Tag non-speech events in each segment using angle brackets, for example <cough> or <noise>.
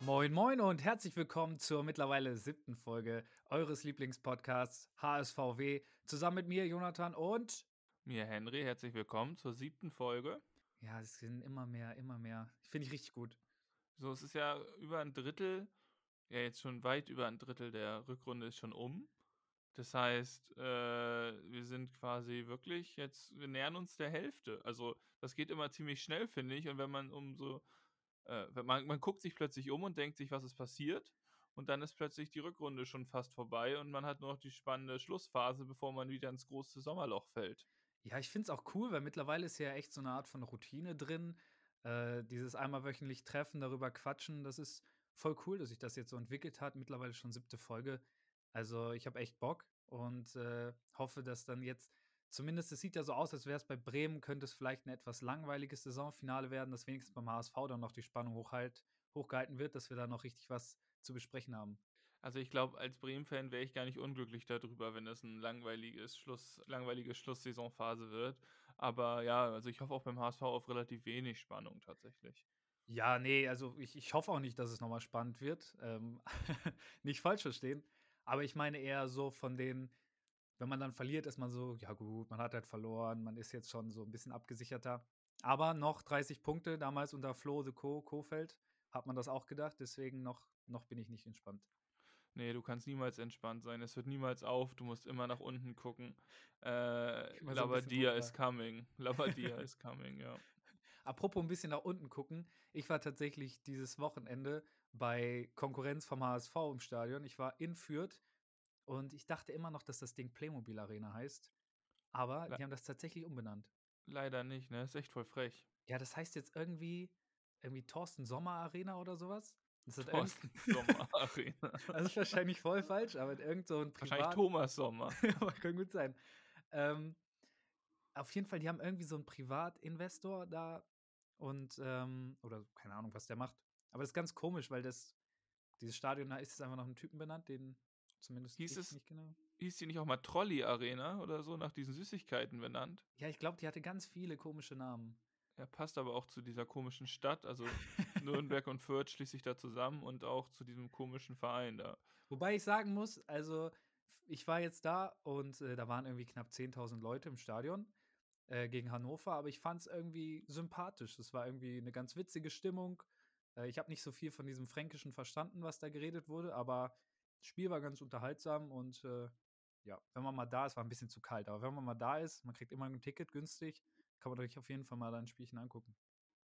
Moin, moin und herzlich willkommen zur mittlerweile siebten Folge eures Lieblingspodcasts HSVW. Zusammen mit mir, Jonathan und mir, Henry. Herzlich willkommen zur siebten Folge. Ja, es sind immer mehr, immer mehr. Finde ich richtig gut. So, es ist ja über ein Drittel, ja, jetzt schon weit über ein Drittel der Rückrunde ist schon um. Das heißt, äh, wir sind quasi wirklich jetzt, wir nähern uns der Hälfte. Also, das geht immer ziemlich schnell, finde ich. Und wenn man um so, äh, man, man guckt sich plötzlich um und denkt sich, was ist passiert. Und dann ist plötzlich die Rückrunde schon fast vorbei und man hat nur noch die spannende Schlussphase, bevor man wieder ins große Sommerloch fällt. Ja, ich finde es auch cool, weil mittlerweile ist ja echt so eine Art von Routine drin. Äh, dieses einmal wöchentlich Treffen, darüber quatschen, das ist voll cool, dass sich das jetzt so entwickelt hat. Mittlerweile schon siebte Folge. Also ich habe echt Bock und äh, hoffe, dass dann jetzt, zumindest es sieht ja so aus, als wäre es bei Bremen, könnte es vielleicht ein etwas langweiliges Saisonfinale werden, dass wenigstens beim HSV dann noch die Spannung hochhalt, hochgehalten wird, dass wir da noch richtig was zu besprechen haben. Also ich glaube, als Bremen-Fan wäre ich gar nicht unglücklich darüber, wenn das ein langweiliges Schluss, langweilige Schlusssaisonphase wird. Aber ja, also ich hoffe auch beim HSV auf relativ wenig Spannung tatsächlich. Ja, nee, also ich, ich hoffe auch nicht, dass es nochmal spannend wird. Ähm, <laughs> nicht falsch verstehen. Aber ich meine eher so von den, wenn man dann verliert, ist man so, ja gut, man hat halt verloren, man ist jetzt schon so ein bisschen abgesicherter. Aber noch 30 Punkte, damals unter Flo the Co. Kofeld, hat man das auch gedacht. Deswegen noch, noch bin ich nicht entspannt. Nee, du kannst niemals entspannt sein. Es hört niemals auf. Du musst immer nach unten gucken. Äh, so Labadia is coming. Labadia is coming, ja. <laughs> Apropos ein bisschen nach unten gucken. Ich war tatsächlich dieses Wochenende bei Konkurrenz vom HSV im Stadion. Ich war in Fürth und ich dachte immer noch, dass das Ding Playmobil Arena heißt. Aber Le die haben das tatsächlich umbenannt. Leider nicht, ne? Ist echt voll frech. Ja, das heißt jetzt irgendwie, irgendwie Thorsten Sommer Arena oder sowas. Das hat Thorsten Sommer Arena. Das <laughs> ist wahrscheinlich voll falsch, aber irgend so ein Privat Wahrscheinlich Thomas Sommer. <laughs> kann gut sein. Ähm, auf jeden Fall, die haben irgendwie so einen Privatinvestor da und, ähm, oder keine Ahnung, was der macht. Aber das ist ganz komisch, weil das, dieses Stadion, da ist es einfach nach einem Typen benannt, den zumindest hieß es nicht genau. Hieß die nicht auch mal Trolley Arena oder so nach diesen Süßigkeiten benannt? Ja, ich glaube, die hatte ganz viele komische Namen. Er passt aber auch zu dieser komischen Stadt. Also Nürnberg und Fürth schließt sich da zusammen und auch zu diesem komischen Verein da. Wobei ich sagen muss, also ich war jetzt da und äh, da waren irgendwie knapp 10.000 Leute im Stadion äh, gegen Hannover, aber ich fand es irgendwie sympathisch. Es war irgendwie eine ganz witzige Stimmung. Äh, ich habe nicht so viel von diesem Fränkischen verstanden, was da geredet wurde, aber das Spiel war ganz unterhaltsam und äh, ja, wenn man mal da ist, war ein bisschen zu kalt, aber wenn man mal da ist, man kriegt immer ein Ticket günstig, kann man euch auf jeden Fall mal ein Spielchen angucken.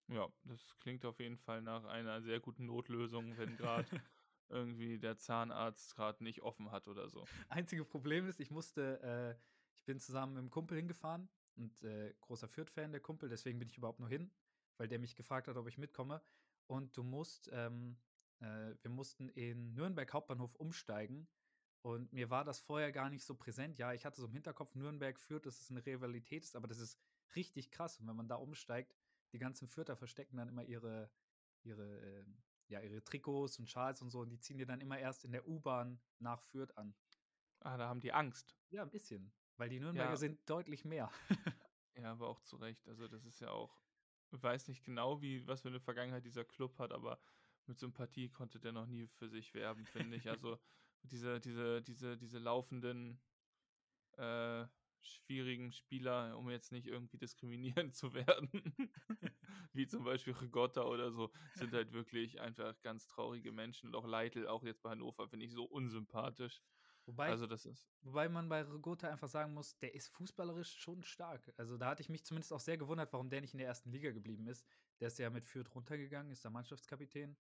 Ja, das klingt auf jeden Fall nach einer sehr guten Notlösung, wenn gerade <laughs> irgendwie der Zahnarzt gerade nicht offen hat oder so. Einzige Problem ist, ich musste, äh, ich bin zusammen mit einem Kumpel hingefahren und äh, großer Fürth-Fan, der Kumpel, deswegen bin ich überhaupt nur hin, weil der mich gefragt hat, ob ich mitkomme. Und du musst, ähm, äh, wir mussten in Nürnberg Hauptbahnhof umsteigen. Und mir war das vorher gar nicht so präsent. Ja, ich hatte so im Hinterkopf, Nürnberg führt, dass es eine Rivalität ist, aber das ist richtig krass. Und wenn man da umsteigt, die ganzen Fürther verstecken dann immer ihre, ihre, äh, ja, ihre Trikots und Schals und so und die ziehen dir dann immer erst in der U-Bahn nach Fürth an. Ah, da haben die Angst. Ja, ein bisschen. Weil die Nürnberger ja. sind deutlich mehr. <laughs> ja, aber auch zu Recht. Also, das ist ja auch, weiß nicht genau, wie, was für eine Vergangenheit dieser Club hat, aber mit Sympathie konnte der noch nie für sich werben, finde ich. Also, <laughs> diese, diese, diese, diese laufenden äh, schwierigen Spieler, um jetzt nicht irgendwie diskriminierend zu werden, <laughs> wie zum Beispiel Rigotta oder so, sind halt wirklich einfach ganz traurige Menschen. Und auch Leitl, auch jetzt bei Hannover, finde ich so unsympathisch. Wobei, also das ist wobei man bei Rigotta einfach sagen muss, der ist fußballerisch schon stark. Also da hatte ich mich zumindest auch sehr gewundert, warum der nicht in der ersten Liga geblieben ist. Der ist ja mit Fürth runtergegangen, ist der Mannschaftskapitän.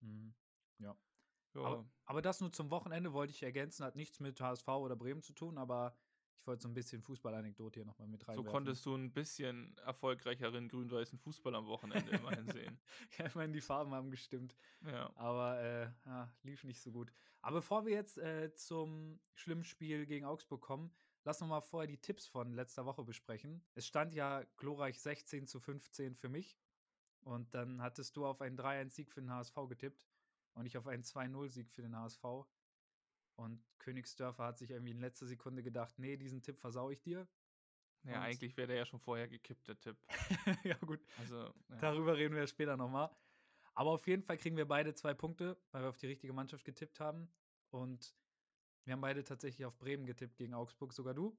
Hm, ja. ja. Aber, aber, das nur zum Wochenende wollte ich ergänzen, hat nichts mit HSV oder Bremen zu tun, aber ich wollte so ein bisschen Fußballanekdote hier nochmal mit rein. So konntest du ein bisschen erfolgreicheren grün-weißen Fußball am Wochenende immerhin <laughs> sehen. ja, ich meine, die Farben haben gestimmt. Ja. Aber äh, ja, lief nicht so gut. Aber bevor wir jetzt äh, zum schlimmen Spiel gegen Augsburg kommen, lass uns mal vorher die Tipps von letzter Woche besprechen. Es stand ja glorreich 16 zu 15 für mich. Und dann hattest du auf einen 3-1-Sieg für den HSV getippt und ich auf einen 2-0-Sieg für den HSV. Und Königsdörfer hat sich irgendwie in letzter Sekunde gedacht, nee, diesen Tipp versau ich dir. Ja, Und- eigentlich wäre der ja schon vorher gekippt, der Tipp. <laughs> ja, gut. Also, ja. Darüber reden wir später nochmal. Aber auf jeden Fall kriegen wir beide zwei Punkte, weil wir auf die richtige Mannschaft getippt haben. Und wir haben beide tatsächlich auf Bremen getippt gegen Augsburg, sogar du.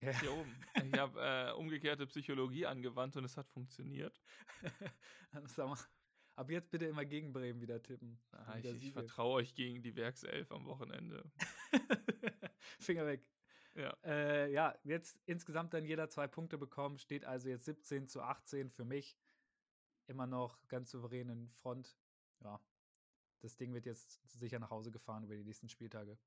Ja. hier oben. Ich <laughs> habe äh, umgekehrte Psychologie angewandt und es hat funktioniert. <laughs> Dann sag mal, ab jetzt bitte immer gegen Bremen wieder tippen. Ah, ich Wieder ich Siege. vertraue euch gegen die Werkself am Wochenende. <laughs> Finger weg. Ja. Äh, ja, jetzt insgesamt dann jeder zwei Punkte bekommen, steht also jetzt 17 zu 18 für mich. Immer noch ganz souverän in Front. Ja, das Ding wird jetzt sicher nach Hause gefahren über die nächsten Spieltage.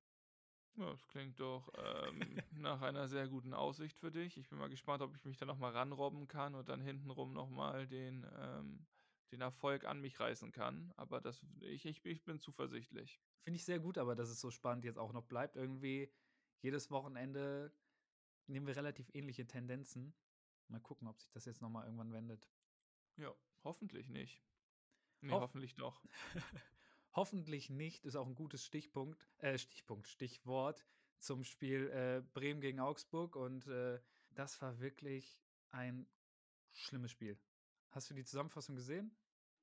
Ja, das klingt doch ähm, <laughs> nach einer sehr guten Aussicht für dich. Ich bin mal gespannt, ob ich mich da nochmal ranrobben kann und dann hintenrum nochmal den, ähm, den Erfolg an mich reißen kann. Aber das, ich, ich, ich bin zuversichtlich. Finde ich sehr gut, aber dass es so spannend jetzt auch noch bleibt. Irgendwie jedes Wochenende nehmen wir relativ ähnliche Tendenzen. Mal gucken, ob sich das jetzt nochmal irgendwann wendet. Ja, hoffentlich nicht. Nee, Hoff- hoffentlich doch. <laughs> Hoffentlich nicht, ist auch ein gutes Stichpunkt, äh, Stichpunkt, Stichwort zum Spiel äh, Bremen gegen Augsburg. Und äh, das war wirklich ein schlimmes Spiel. Hast du die Zusammenfassung gesehen?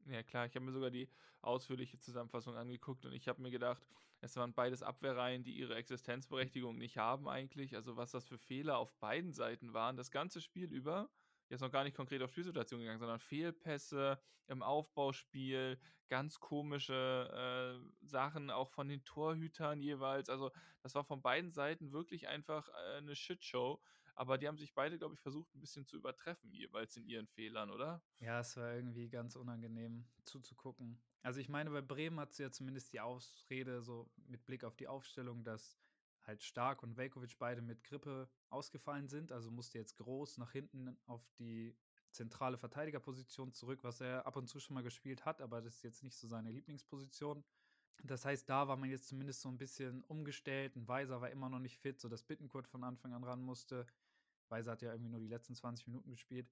Ja, klar, ich habe mir sogar die ausführliche Zusammenfassung angeguckt und ich habe mir gedacht, es waren beides Abwehrreihen, die ihre Existenzberechtigung nicht haben eigentlich. Also was das für Fehler auf beiden Seiten waren, das ganze Spiel über. Jetzt noch gar nicht konkret auf Spielsituation gegangen, sondern Fehlpässe im Aufbauspiel, ganz komische äh, Sachen auch von den Torhütern jeweils. Also das war von beiden Seiten wirklich einfach äh, eine Shitshow. Aber die haben sich beide, glaube ich, versucht, ein bisschen zu übertreffen, jeweils in ihren Fehlern, oder? Ja, es war irgendwie ganz unangenehm zuzugucken. Also ich meine, bei Bremen hat sie ja zumindest die Ausrede, so mit Blick auf die Aufstellung, dass halt Stark und Velkovic beide mit Grippe ausgefallen sind. Also musste jetzt groß nach hinten auf die zentrale Verteidigerposition zurück, was er ab und zu schon mal gespielt hat, aber das ist jetzt nicht so seine Lieblingsposition. Das heißt, da war man jetzt zumindest so ein bisschen umgestellt. Ein Weiser war immer noch nicht fit, sodass Bittenkurt von Anfang an ran musste. Weiser hat ja irgendwie nur die letzten 20 Minuten gespielt.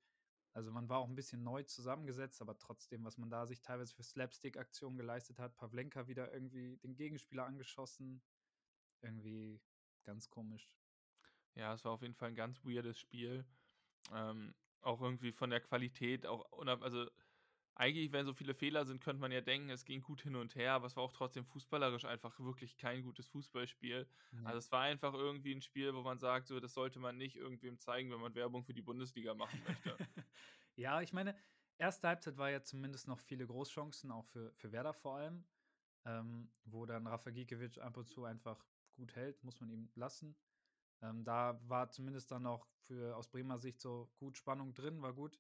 Also man war auch ein bisschen neu zusammengesetzt, aber trotzdem, was man da sich teilweise für Slapstick-Aktionen geleistet hat, Pavlenka wieder irgendwie den Gegenspieler angeschossen. Irgendwie ganz komisch. Ja, es war auf jeden Fall ein ganz weirdes Spiel. Ähm, auch irgendwie von der Qualität, auch also eigentlich, wenn so viele Fehler sind, könnte man ja denken, es ging gut hin und her, aber es war auch trotzdem fußballerisch einfach wirklich kein gutes Fußballspiel. Nee. Also es war einfach irgendwie ein Spiel, wo man sagt, so das sollte man nicht irgendwem zeigen, wenn man Werbung für die Bundesliga machen möchte. <laughs> ja, ich meine, erste Halbzeit war ja zumindest noch viele Großchancen, auch für, für Werder vor allem, ähm, wo dann Rafa Gikiewicz ab und zu einfach gut hält, muss man ihm lassen. Ähm, da war zumindest dann noch für aus Bremer Sicht so gut Spannung drin, war gut.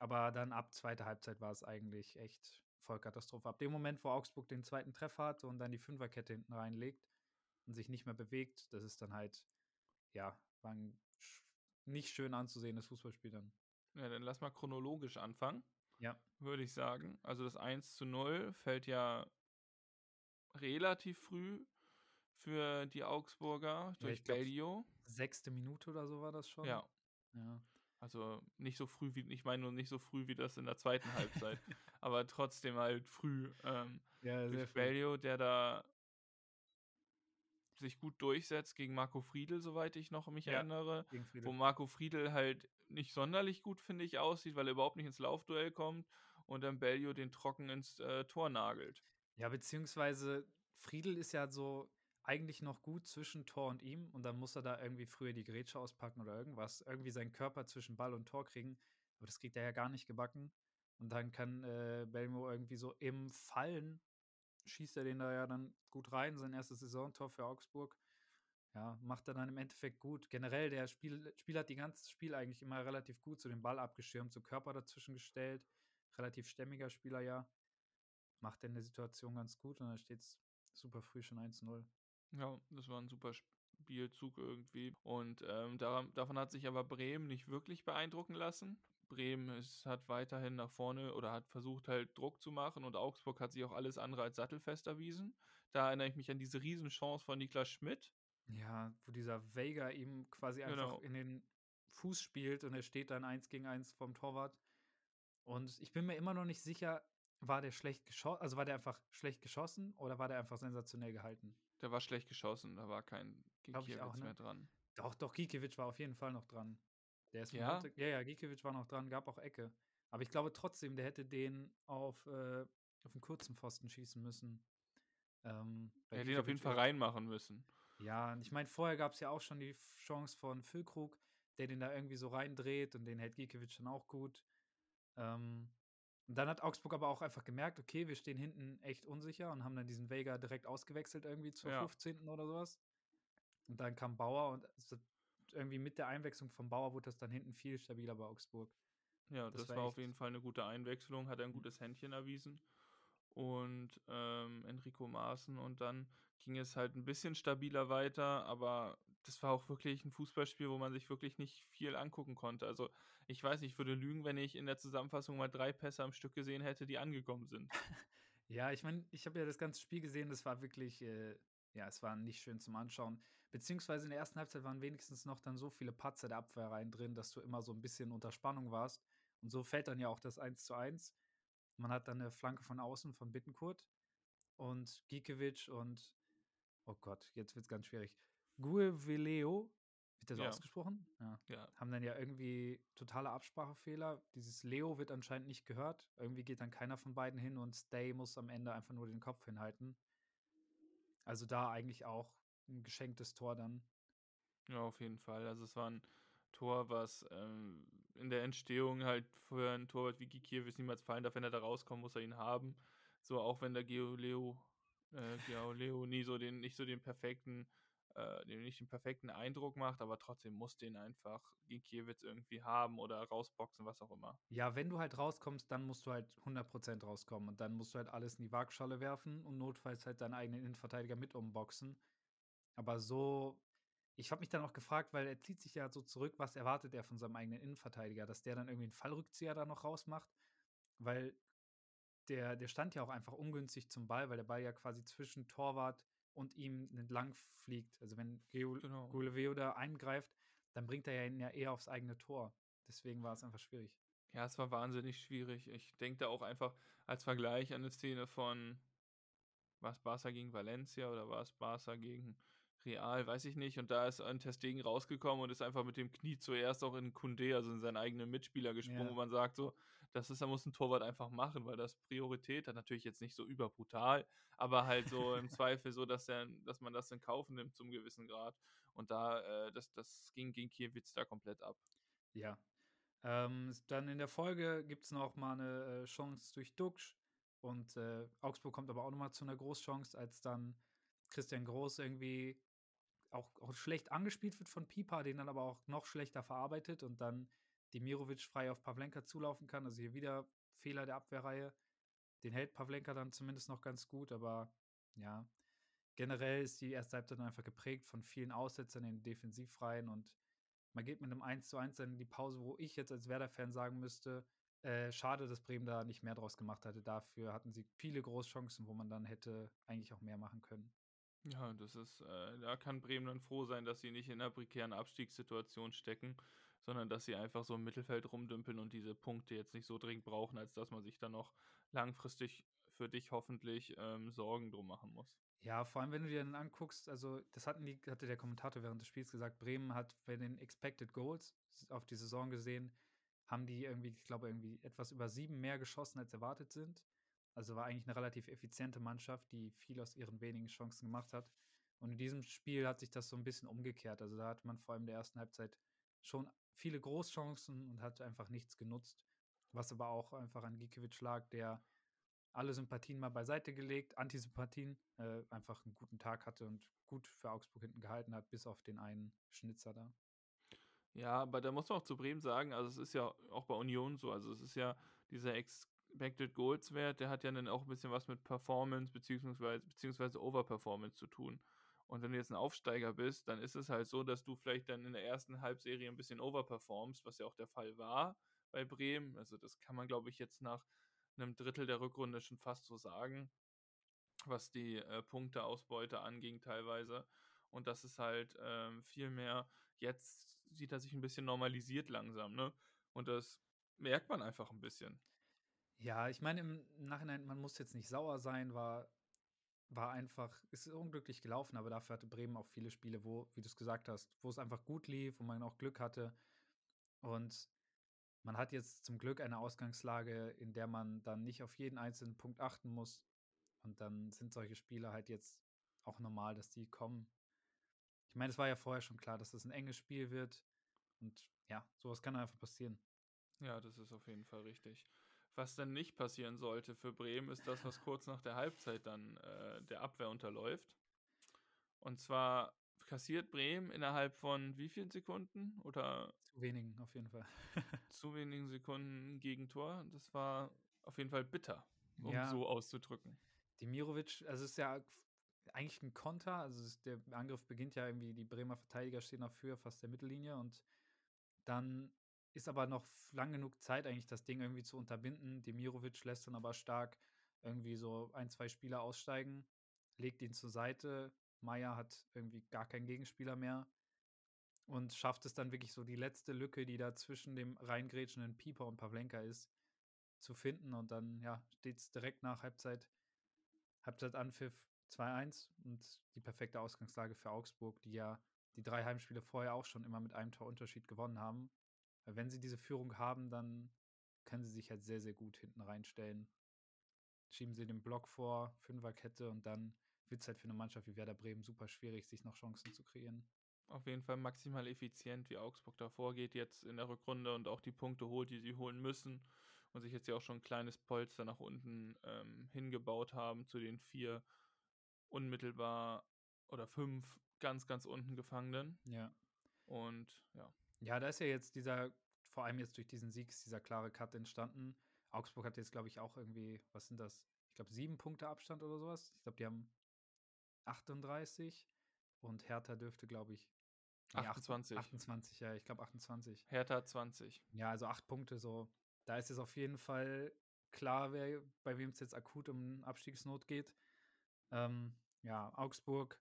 Aber dann ab zweiter Halbzeit war es eigentlich echt Vollkatastrophe. Ab dem Moment, wo Augsburg den zweiten Treffer hatte und dann die Fünferkette hinten reinlegt und sich nicht mehr bewegt, das ist dann halt, ja, war ein nicht schön anzusehendes Fußballspiel dann. ja, dann lass mal chronologisch anfangen. Ja. würde ich sagen. Also das 1 zu 0 fällt ja relativ früh für die Augsburger durch glaub, Bellio. Sechste Minute oder so war das schon. Ja, ja. Also nicht so früh wie, ich meine nur nicht so früh wie das in der zweiten Halbzeit, <laughs> aber trotzdem halt früh. Ähm, Ja, sehr durch. Bellio, der da sich gut durchsetzt gegen Marco Friedl, soweit ich noch mich Ja, erinnere. Friedel. Wo Marco Friedl halt nicht sonderlich gut, finde ich, aussieht, weil er überhaupt nicht ins Laufduell kommt und dann Bellio den trocken ins äh, Tor nagelt. Ja, beziehungsweise Friedel ist ja so eigentlich noch gut zwischen Tor und ihm und dann muss er da irgendwie früher die Grätsche auspacken oder irgendwas, irgendwie seinen Körper zwischen Ball und Tor kriegen. Aber das kriegt er ja gar nicht gebacken. Und dann kann äh, Belmo irgendwie so im Fallen schießt er den da ja dann gut rein, sein erstes Saisontor für Augsburg. Ja, macht er dann im Endeffekt gut. Generell, der Spiel, Spieler hat die ganze Spiel eigentlich immer relativ gut zu dem Ball abgeschirmt, so Körper dazwischen gestellt. Relativ stämmiger Spieler ja. Macht er in der Situation ganz gut und dann steht es super früh schon 1-0. Ja, das war ein super Spielzug irgendwie. Und ähm, daran, davon hat sich aber Bremen nicht wirklich beeindrucken lassen. Bremen ist, hat weiterhin nach vorne oder hat versucht halt Druck zu machen und Augsburg hat sich auch alles andere als sattelfest erwiesen. Da erinnere ich mich an diese Riesenchance von Niklas Schmidt. Ja, wo dieser Vega ihm quasi einfach Genau. in den Fuß spielt und er steht dann eins gegen eins vom Torwart. Und ich bin mir immer noch nicht sicher, war der schlecht geschossen? Also war der einfach schlecht geschossen oder war der einfach sensationell gehalten? Der war schlecht geschossen, da war kein auch, Gikiewicz ne? mehr dran. Doch, doch, Gikiewicz war auf jeden Fall noch dran. Der ist Ja? Ja, ja, Gikiewicz war noch dran, gab auch Ecke. Aber ich glaube trotzdem, der hätte den auf, äh, auf einen kurzen Pfosten schießen müssen. Ähm, Er hätte ihn auf jeden Fall reinmachen müssen. Ja, und ich meine, vorher gab es ja auch schon die Chance von Füllkrug, der den da irgendwie so reindreht und den hält Gikiewicz dann auch gut. Ähm, und dann hat Augsburg aber auch einfach gemerkt, okay, wir stehen hinten echt unsicher und haben dann diesen Vega direkt ausgewechselt irgendwie zur Ja. 15. oder sowas. Und dann kam Bauer und irgendwie mit der Einwechslung von Bauer wurde das dann hinten viel stabiler bei Augsburg. Ja, Das das, war war auf jeden Fall eine gute Einwechslung, hat ein gutes Händchen erwiesen. Und ähm, Enrico Maaßen und dann ging es halt ein bisschen stabiler weiter, aber das war auch wirklich ein Fußballspiel, wo man sich wirklich nicht viel angucken konnte. Also ich weiß nicht, ich würde lügen, wenn ich in der Zusammenfassung mal drei Pässe am Stück gesehen hätte, die angekommen sind. <laughs> Ja, ich meine, ich habe ja das ganze Spiel gesehen, das war wirklich, äh, ja, es war nicht schön zum Anschauen. Beziehungsweise in der ersten Halbzeit waren wenigstens noch dann so viele Patzer der Abwehrreihen drin, dass du immer so ein bisschen unter Spannung warst. Und so fällt dann ja auch das 1 zu 1. Man hat dann eine Flanke von außen von Bittenkurt und Gikiewicz und, oh Gott, jetzt wird es ganz schwierig. Guevileo, wird das Ja. ausgesprochen? Ja Ja, haben dann ja irgendwie totale Absprachefehler. Dieses Leo wird anscheinend nicht gehört. Irgendwie geht dann keiner von beiden hin und Stay muss am Ende einfach nur den Kopf hinhalten. Also da eigentlich auch ein geschenktes Tor dann. ja, auf jeden Fall. Also es war ein Tor, was ähm, in der Entstehung halt für einen Torwart wie Gikiewicz niemals fallen darf. Wenn er da rauskommt, muss er ihn haben. So auch wenn der Geoleo, äh, Geoleo nie so den, nicht so den perfekten, äh, den, nicht den perfekten Eindruck macht, aber trotzdem muss den einfach Gikiewicz irgendwie haben oder rausboxen, was auch immer. Ja, wenn du halt rauskommst, dann musst du halt 100% rauskommen und dann musst du halt alles in die Waagschale werfen und notfalls halt deinen eigenen Innenverteidiger mit umboxen. Aber so, ich habe mich dann auch gefragt, weil er zieht sich ja so zurück, was erwartet er von seinem eigenen Innenverteidiger, dass der dann irgendwie einen Fallrückzieher da noch rausmacht, weil der, der stand ja auch einfach ungünstig zum Ball, weil der Ball ja quasi zwischen Torwart und ihm entlang fliegt. Also wenn Genau. Guleveo da eingreift, dann bringt er ja ihn ja eher aufs eigene Tor. Deswegen war es einfach schwierig. Ja, es war wahnsinnig schwierig. Ich denke da auch einfach als Vergleich an eine Szene von, war es Barca gegen Valencia oder war es Barca gegen Real, weiß ich nicht. Und da ist ein Testegen rausgekommen und ist einfach mit dem Knie zuerst auch in Kunde, also in seinen eigenen Mitspieler gesprungen, Ja. wo man sagt, so, das ist, da muss ein Torwart einfach machen, weil das Priorität hat. Natürlich jetzt nicht so überbrutal, aber halt so im <laughs> Zweifel so, dass, er, dass man das in Kauf nimmt zum gewissen Grad. Und da, äh, das, das ging gegen Kiewitz da komplett ab. Ja. Ähm, dann in der Folge gibt es noch mal eine äh, Chance durch Duxch. Und äh, Augsburg kommt aber auch noch mal zu einer Großchance, als dann Christian Groß irgendwie auch, auch schlecht angespielt wird von Pipa, den dann aber auch noch schlechter verarbeitet und dann Demirovic frei auf Pavlenka zulaufen kann. Also hier wieder Fehler der Abwehrreihe. Den hält Pavlenka dann zumindest noch ganz gut, aber ja, generell ist die erste Halbzeit dann einfach geprägt von vielen Aussetzern in den Defensivreihen und man geht mit einem 1 zu 1 dann in die Pause, wo ich jetzt als Werder-Fan sagen müsste, äh, schade, dass Bremen da nicht mehr draus gemacht hatte. Dafür hatten sie viele Großchancen, wo man dann hätte eigentlich auch mehr machen können. Ja, das ist, äh, da kann Bremen dann froh sein, dass sie nicht in einer prekären Abstiegssituation stecken, sondern dass sie einfach so im Mittelfeld rumdümpeln und diese Punkte jetzt nicht so dringend brauchen, als dass man sich dann noch langfristig für dich hoffentlich ähm, Sorgen drum machen muss. Ja, vor allem, wenn du dir dann anguckst, also das hatten die, hatte der Kommentator während des Spiels gesagt, Bremen hat bei den Expected Goals auf die Saison gesehen, haben die irgendwie, ich glaube, irgendwie etwas über sieben mehr geschossen, als erwartet sind. Also war eigentlich eine relativ effiziente Mannschaft, die viel aus ihren wenigen Chancen gemacht hat. Und in diesem Spiel hat sich das so ein bisschen umgekehrt. Also da hatte man vor allem in der ersten Halbzeit schon viele Großchancen und hat einfach nichts genutzt. Was aber auch einfach an Gikiewicz lag, der alle Sympathien mal beiseite gelegt, Antisympathien, äh, einfach einen guten Tag hatte und gut für Augsburg hinten gehalten hat, bis auf den einen Schnitzer da. Ja, aber da muss man auch zu Bremen sagen, also es ist ja auch bei Union so, also es ist ja dieser Expected Goals Wert, der hat ja dann auch ein bisschen was mit Performance beziehungsweise, beziehungsweise Overperformance zu tun. Und wenn du jetzt ein Aufsteiger bist, dann ist es halt so, dass du vielleicht dann in der ersten Halbserie ein bisschen overperformst, was ja auch der Fall war bei Bremen. Also das kann man, glaube ich, jetzt nach einem Drittel der Rückrunde schon fast so sagen, was die äh, Punkteausbeute anging teilweise. Und das ist halt ähm, viel mehr, jetzt sieht er sich ein bisschen normalisiert langsam, ne? Und das merkt man einfach ein bisschen. Ja, ich meine, im Nachhinein, man muss jetzt nicht sauer sein, war, war einfach, ist unglücklich gelaufen, aber dafür hatte Bremen auch viele Spiele, wo, wie du es gesagt hast, wo es einfach gut lief, wo man auch Glück hatte. Und man hat jetzt zum Glück eine Ausgangslage, in der man dann nicht auf jeden einzelnen Punkt achten muss. Und dann sind solche Spiele halt jetzt auch normal, dass die kommen. Ich meine, es war ja vorher schon klar, dass das ein enges Spiel wird. Und ja, sowas kann einfach passieren. Ja, das ist auf jeden Fall richtig. Was dann nicht passieren sollte für Bremen, ist das, was kurz nach der Halbzeit dann äh, der Abwehr unterläuft. Und zwar kassiert Bremen innerhalb von wie vielen Sekunden? Oder zu wenigen auf jeden Fall. <laughs> zu wenigen Sekunden Gegentor. Das war auf jeden Fall bitter, um ja. so auszudrücken. Demirovic, also es ist ja eigentlich ein Konter, also der Angriff beginnt ja irgendwie, die Bremer Verteidiger stehen dafür, fast der Mittellinie und dann ist aber noch lang genug Zeit, eigentlich das Ding irgendwie zu unterbinden. Demirovic lässt dann aber stark irgendwie so ein, zwei Spieler aussteigen, legt ihn zur Seite. Meier hat irgendwie gar keinen Gegenspieler mehr und schafft es dann wirklich so die letzte Lücke, die da zwischen dem reingrätschenden Pieper und Pavlenka ist, zu finden. Und dann, ja, steht es direkt nach Halbzeit, Halbzeitanpfiff 2-1 und die perfekte Ausgangslage für Augsburg, die ja die drei Heimspiele vorher auch schon immer mit einem Torunterschied gewonnen haben. Wenn sie diese Führung haben, dann können sie sich halt sehr, sehr gut hinten reinstellen. Schieben sie den Block vor, Fünferkette und dann wird es halt für eine Mannschaft wie Werder Bremen super schwierig, sich noch Chancen zu kreieren. Auf jeden Fall maximal effizient, wie Augsburg da vorgeht jetzt in der Rückrunde und auch die Punkte holt, die sie holen müssen und sich jetzt ja auch schon ein kleines Polster nach unten ähm, hingebaut haben zu den vier unmittelbar oder fünf ganz, ganz unten Gefangenen. Ja. Und ja. Ja, da ist ja jetzt dieser, vor allem jetzt durch diesen Sieg, ist dieser klare Cut entstanden. Augsburg hat jetzt, glaube ich, auch irgendwie, was sind das? Ich glaube, sieben Punkte Abstand oder sowas. Ich glaube, die haben 38 und Hertha dürfte, glaube ich, nee, 28. 28, ja, ich glaube 28. Hertha 20. Ja, also acht Punkte so. Da ist es auf jeden Fall klar, wer, bei wem es jetzt akut um Abstiegsnot geht. Ähm, ja, Augsburg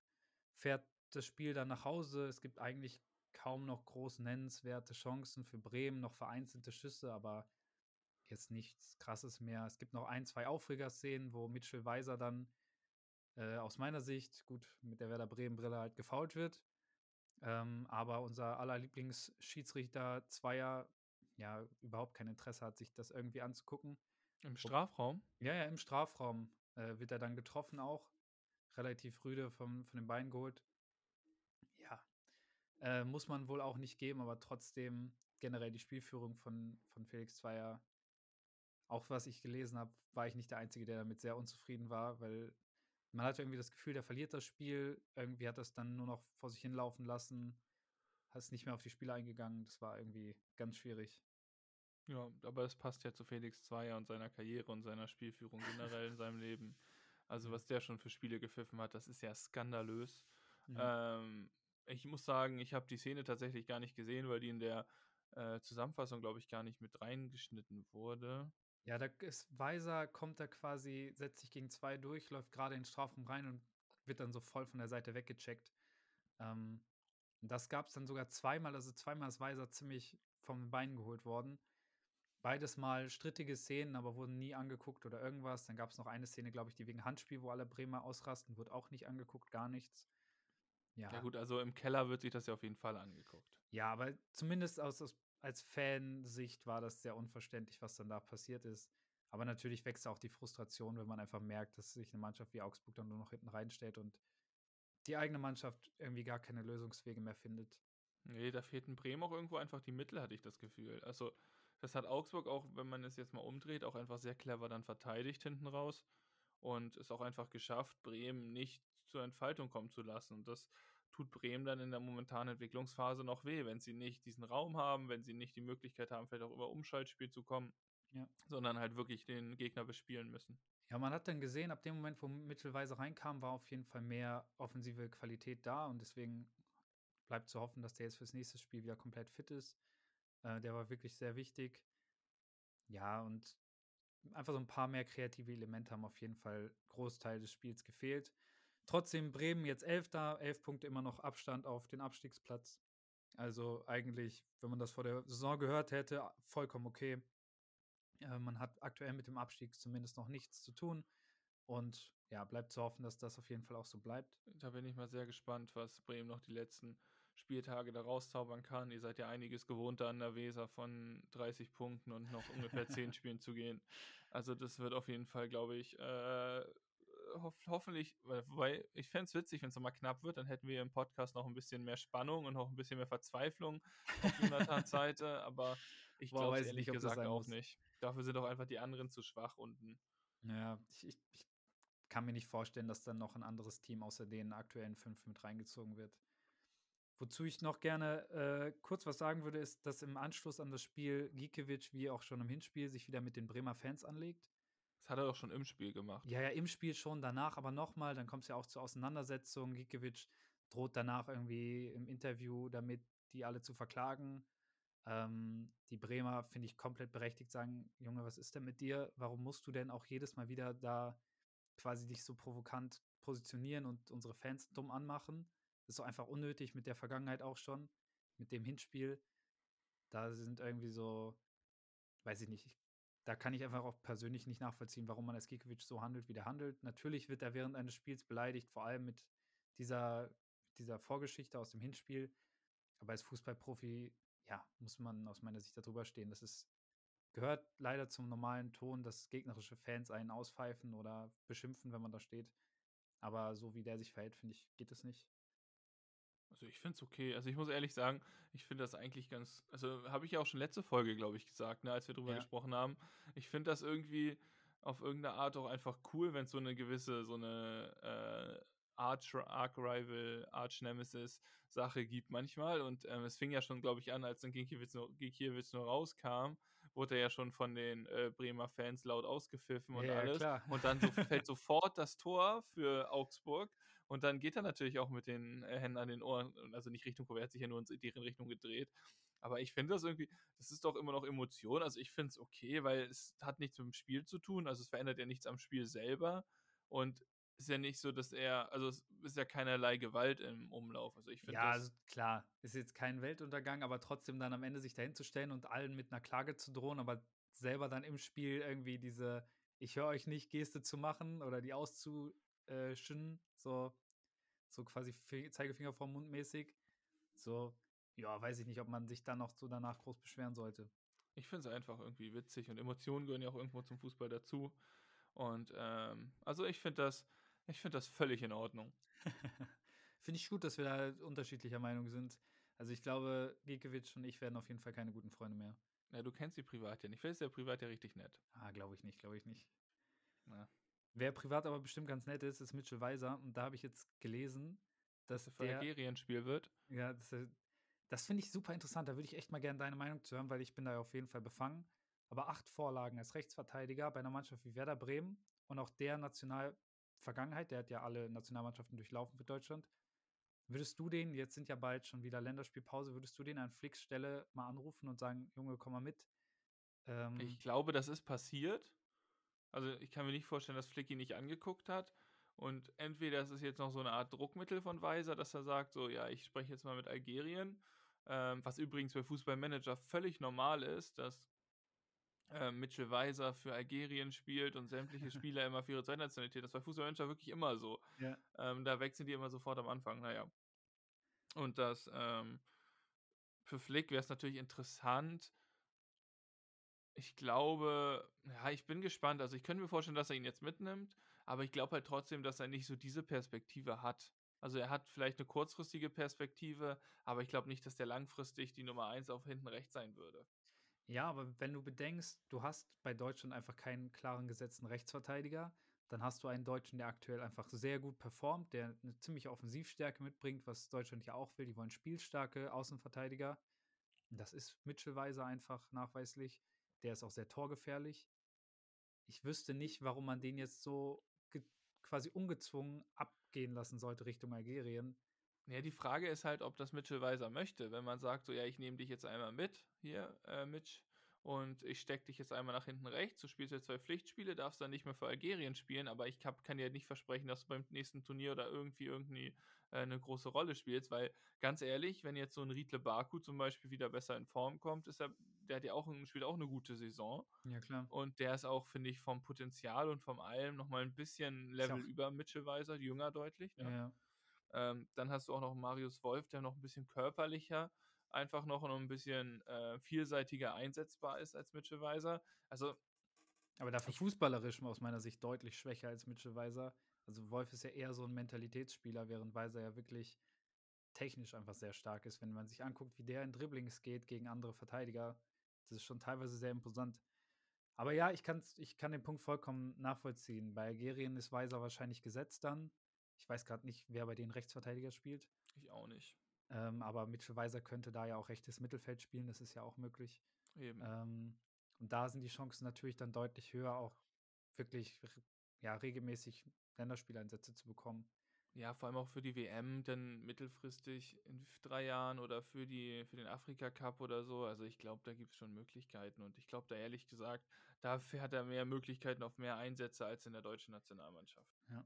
fährt das Spiel dann nach Hause. Es gibt eigentlich kaum noch groß nennenswerte Chancen für Bremen, noch vereinzelte Schüsse, aber jetzt nichts Krasses mehr. Es gibt noch ein, zwei Aufregerszenen, wo Mitchell Weiser dann äh, aus meiner Sicht, gut, mit der Werder Bremen-Brille halt gefault wird. Ähm, aber unser aller Lieblingsschiedsrichter Zweier ja überhaupt kein Interesse hat, sich das irgendwie anzugucken. Im Strafraum? Ja, ja, im Strafraum äh, wird er dann getroffen auch. Relativ rüde vom, von den Beinen geholt. Äh, muss man wohl auch nicht geben, aber trotzdem generell die Spielführung von, von Felix Zweier, auch was ich gelesen habe, war ich nicht der Einzige, der damit sehr unzufrieden war, weil man hatte irgendwie das Gefühl, der verliert das Spiel. Irgendwie hat das dann nur noch vor sich hinlaufen lassen, hat nicht mehr auf die Spiele eingegangen. Das war irgendwie ganz schwierig. Ja, aber es passt ja zu Felix Zweier und seiner Karriere und seiner Spielführung generell in seinem Leben. <laughs> Also, was der schon für Spiele gepfiffen hat, das ist ja skandalös. Ja. Ähm, ich muss sagen, ich habe die Szene tatsächlich gar nicht gesehen, weil die in der äh, Zusammenfassung, glaube ich, gar nicht mit reingeschnitten wurde. Ja, da ist Weiser, kommt da quasi, setzt sich gegen zwei durch, läuft gerade in Strafraum rein und wird dann so voll von der Seite weggecheckt. Ähm, das gab es dann sogar zweimal, also zweimal ist Weiser ziemlich vom Bein geholt worden. Beides mal strittige Szenen, aber wurden nie angeguckt oder irgendwas. Dann gab es noch eine Szene, glaube ich, die wegen Handspiel, wo alle Bremer ausrasten, wurde auch nicht angeguckt, gar nichts. Ja. ja, gut, also im Keller wird sich das ja auf jeden Fall angeguckt. Ja, aber zumindest aus, aus, als Fansicht war das sehr unverständlich, was dann da passiert ist. Aber natürlich wächst auch die Frustration, wenn man einfach merkt, dass sich eine Mannschaft wie Augsburg dann nur noch hinten reinstellt und die eigene Mannschaft irgendwie gar keine Lösungswege mehr findet. Nee, da fehlten Bremen auch irgendwo einfach die Mittel, hatte ich das Gefühl. Also, das hat Augsburg auch, wenn man es jetzt mal umdreht, auch einfach sehr clever dann verteidigt hinten raus und es auch einfach geschafft, Bremen nicht zur Entfaltung kommen zu lassen. Und das tut Bremen dann in der momentanen Entwicklungsphase noch weh, wenn sie nicht diesen Raum haben, wenn sie nicht die Möglichkeit haben, vielleicht auch über Umschaltspiel zu kommen, ja. sondern halt wirklich den Gegner bespielen müssen. Ja, man hat dann gesehen, ab dem Moment, wo Mittelweise reinkam, war auf jeden Fall mehr offensive Qualität da und deswegen bleibt zu hoffen, dass der jetzt fürs nächste Spiel wieder komplett fit ist. Äh, der war wirklich sehr wichtig. Ja, und einfach so ein paar mehr kreative Elemente haben auf jeden Fall Großteil des Spiels gefehlt. Trotzdem Bremen jetzt Elfter, elf Punkte immer noch Abstand auf den Abstiegsplatz. Also eigentlich, wenn man das vor der Saison gehört hätte, vollkommen okay. Äh, man hat aktuell mit dem Abstieg zumindest noch nichts zu tun. Und ja, bleibt zu hoffen, dass das auf jeden Fall auch so bleibt. Da bin ich mal sehr gespannt, was Bremen noch die letzten Spieltage da rauszaubern kann. Ihr seid ja einiges gewohnt an der Weser von 30 Punkten und noch ungefähr <laughs> 10 Spielen zu gehen. Also das wird auf jeden Fall, glaube ich, äh, hof hoffentlich, weil ich fände es witzig, wenn es nochmal knapp wird, dann hätten wir im Podcast noch ein bisschen mehr Spannung und noch ein bisschen mehr Verzweiflung auf Jonathans Seite, aber <laughs> ich glaube ehrlich nicht, gesagt auch muss. nicht. Dafür sind auch einfach die anderen zu schwach unten. Ja, ich, ich, ich kann mir nicht vorstellen, dass dann noch ein anderes Team außer den aktuellen fünf mit reingezogen wird. Wozu ich noch gerne äh, kurz was sagen würde, ist, dass im Anschluss an das Spiel Gikiewicz, wie auch schon im Hinspiel, sich wieder mit den Bremer Fans anlegt. Das hat er doch schon im Spiel gemacht. Ja, ja, im Spiel schon, danach aber nochmal, dann kommt es ja auch zur Auseinandersetzung. Gikiewicz droht danach irgendwie im Interview damit, die alle zu verklagen. Ähm, die Bremer, finde ich, komplett berechtigt sagen, Junge, was ist denn mit dir? Warum musst du denn auch jedes Mal wieder da quasi dich so provokant positionieren und unsere Fans dumm anmachen? Ist so einfach unnötig mit der Vergangenheit auch schon, mit dem Hinspiel. Da sind irgendwie so, weiß ich nicht, da kann ich einfach auch persönlich nicht nachvollziehen, warum man als so handelt, wie der handelt. Natürlich wird er während eines Spiels beleidigt, vor allem mit dieser, dieser Vorgeschichte aus dem Hinspiel. Aber als Fußballprofi, ja, muss man aus meiner Sicht darüber stehen. Das ist, gehört leider zum normalen Ton, dass gegnerische Fans einen auspfeifen oder beschimpfen, wenn man da steht. Aber so wie der sich verhält, finde ich, geht es nicht. Also ich finde es okay. Also ich muss ehrlich sagen, ich finde das eigentlich ganz, also habe ich ja auch schon letzte Folge, glaube ich, gesagt, ne, als wir drüber ja. gesprochen haben. Ich finde das irgendwie auf irgendeine Art auch einfach cool, wenn es so eine gewisse, so eine äh, Arch, Arc Rival, Arch Nemesis Sache gibt manchmal. Und ähm, es fing ja schon, glaube ich, an, als dann Ginkiewicz nur, nur rauskam, wurde er ja schon von den äh, Bremer Fans laut ausgepfiffen und ja, alles. Klar. Und dann so, <laughs> fällt sofort das Tor für Augsburg. Und dann geht er natürlich auch mit den äh, Händen an den Ohren, also nicht Richtung er hat sich ja nur in deren Richtung gedreht. Aber ich finde das irgendwie, das ist doch immer noch Emotion. Also ich finde es okay, weil es hat nichts mit dem Spiel zu tun. Also es verändert ja nichts am Spiel selber. Und ist ja nicht so, dass er, also es ist ja keinerlei Gewalt im Umlauf. Also ich finde Ja, also klar, ist jetzt kein Weltuntergang, aber trotzdem dann am Ende sich dahin zu stellen und allen mit einer Klage zu drohen, aber selber dann im Spiel irgendwie diese Ich höre euch nicht Geste zu machen oder die auszu, Shin, so, so quasi Zeigefinger vom Mund mäßig. So, ja, weiß ich nicht, ob man sich dann noch so danach groß beschweren sollte. Ich finde es einfach irgendwie witzig und Emotionen gehören ja auch irgendwo zum Fußball dazu. Und ähm, also ich finde das, ich finde das völlig in Ordnung. <laughs> finde ich gut, dass wir da unterschiedlicher Meinung sind. Also ich glaube, Giekewitsch und ich werden auf jeden Fall keine guten Freunde mehr. Ja, du kennst sie privat ja nicht. Vielleicht ist der privat ja richtig nett. Ah, glaube ich nicht, glaube ich nicht. Ja. Wer privat aber bestimmt ganz nett ist, ist Mitchell Weiser. Und da habe ich jetzt gelesen, dass, dass der für Algerien Spiel wird. Ja, das, das finde ich super interessant. Da würde ich echt mal gerne deine Meinung zu hören, weil ich bin da auf jeden Fall befangen. Aber acht Vorlagen als Rechtsverteidiger bei einer Mannschaft wie Werder Bremen und auch der Nationalvergangenheit, der hat ja alle Nationalmannschaften durchlaufen für Deutschland. Würdest du den, jetzt sind ja bald schon wieder Länderspielpause, würdest du den an Flicks Stelle mal anrufen und sagen, Junge, komm mal mit? Ähm, ich glaube, das ist passiert. Also ich kann mir nicht vorstellen, dass Flick ihn nicht angeguckt hat. Und entweder ist es jetzt noch so eine Art Druckmittel von Weiser, dass er sagt, so, ja, ich spreche jetzt mal mit Algerien. Ähm, was übrigens bei Fußballmanager völlig normal ist, dass äh, Mitchell Weiser für Algerien spielt und sämtliche <laughs> Spieler immer für ihre Zweitnationalität. Das war Fußballmanager wirklich immer so. Ja. Ähm, da wechseln die immer sofort am Anfang. Naja. Und das ähm, für Flick wäre es natürlich interessant, ich glaube, ja, ich bin gespannt. Also ich könnte mir vorstellen, dass er ihn jetzt mitnimmt, aber ich glaube halt trotzdem, dass er nicht so diese Perspektive hat. Also er hat vielleicht eine kurzfristige Perspektive, aber ich glaube nicht, dass der langfristig die Nummer 1 auf hinten rechts sein würde. Ja, aber wenn du bedenkst, du hast bei Deutschland einfach keinen klaren gesetzten Rechtsverteidiger, dann hast du einen Deutschen, der aktuell einfach sehr gut performt, der eine ziemliche Offensivstärke mitbringt, was Deutschland ja auch will. Die wollen spielstarke Außenverteidiger. Das ist Mitchell Weiser einfach nachweislich. Der ist auch sehr torgefährlich. Ich wüsste nicht, warum man den jetzt so quasi ungezwungen abgehen lassen sollte Richtung Algerien. Ja, die Frage ist halt, ob das Mitchell Weiser möchte. Wenn man sagt, so, ja, ich nehme dich jetzt einmal mit, hier, äh, Mitch, und ich stecke dich jetzt einmal nach hinten rechts, du spielst jetzt zwei Pflichtspiele, darfst dann nicht mehr für Algerien spielen, aber ich hab, kann dir nicht versprechen, dass du beim nächsten Turnier oder irgendwie irgendwie äh, eine große Rolle spielst, weil ganz ehrlich, wenn jetzt so ein Riedle Baku zum Beispiel wieder besser in Form kommt, ist er, der hat ja auch spielt auch eine gute Saison. Ja, klar. Und der ist auch, finde ich, vom Potenzial und vom allem nochmal ein bisschen Level über Mitchell Weiser, jünger deutlich. Ja. ja. Ähm, dann hast du auch noch Marius Wolf, der noch ein bisschen körperlicher einfach noch ein bisschen äh, vielseitiger einsetzbar ist als Mitchell Weiser. Also aber dafür fußballerisch aus meiner Sicht deutlich schwächer als Mitchell Weiser. Also Wolf ist ja eher so ein Mentalitätsspieler, während Weiser ja wirklich technisch einfach sehr stark ist. Wenn man sich anguckt, wie der in Dribblings geht gegen andere Verteidiger, das ist schon teilweise sehr imposant. Aber ja, ich, kann's, ich kann den Punkt vollkommen nachvollziehen. Bei Algerien ist Weiser wahrscheinlich gesetzt dann. Ich weiß gerade nicht, wer bei den Rechtsverteidiger spielt. Ich auch nicht. Ähm, aber Mitchell Weiser könnte da ja auch rechtes Mittelfeld spielen, das ist ja auch möglich. Eben. Ähm, und da sind die Chancen natürlich dann deutlich höher, auch wirklich ja, regelmäßig Länderspieleinsätze zu bekommen. Ja, vor allem auch für die WM, dann mittelfristig in drei Jahren oder für, die, für den Afrika Cup oder so. Also ich glaube, da gibt es schon Möglichkeiten. Und ich glaube da ehrlich gesagt, dafür hat er mehr Möglichkeiten auf mehr Einsätze als in der deutschen Nationalmannschaft. Ja.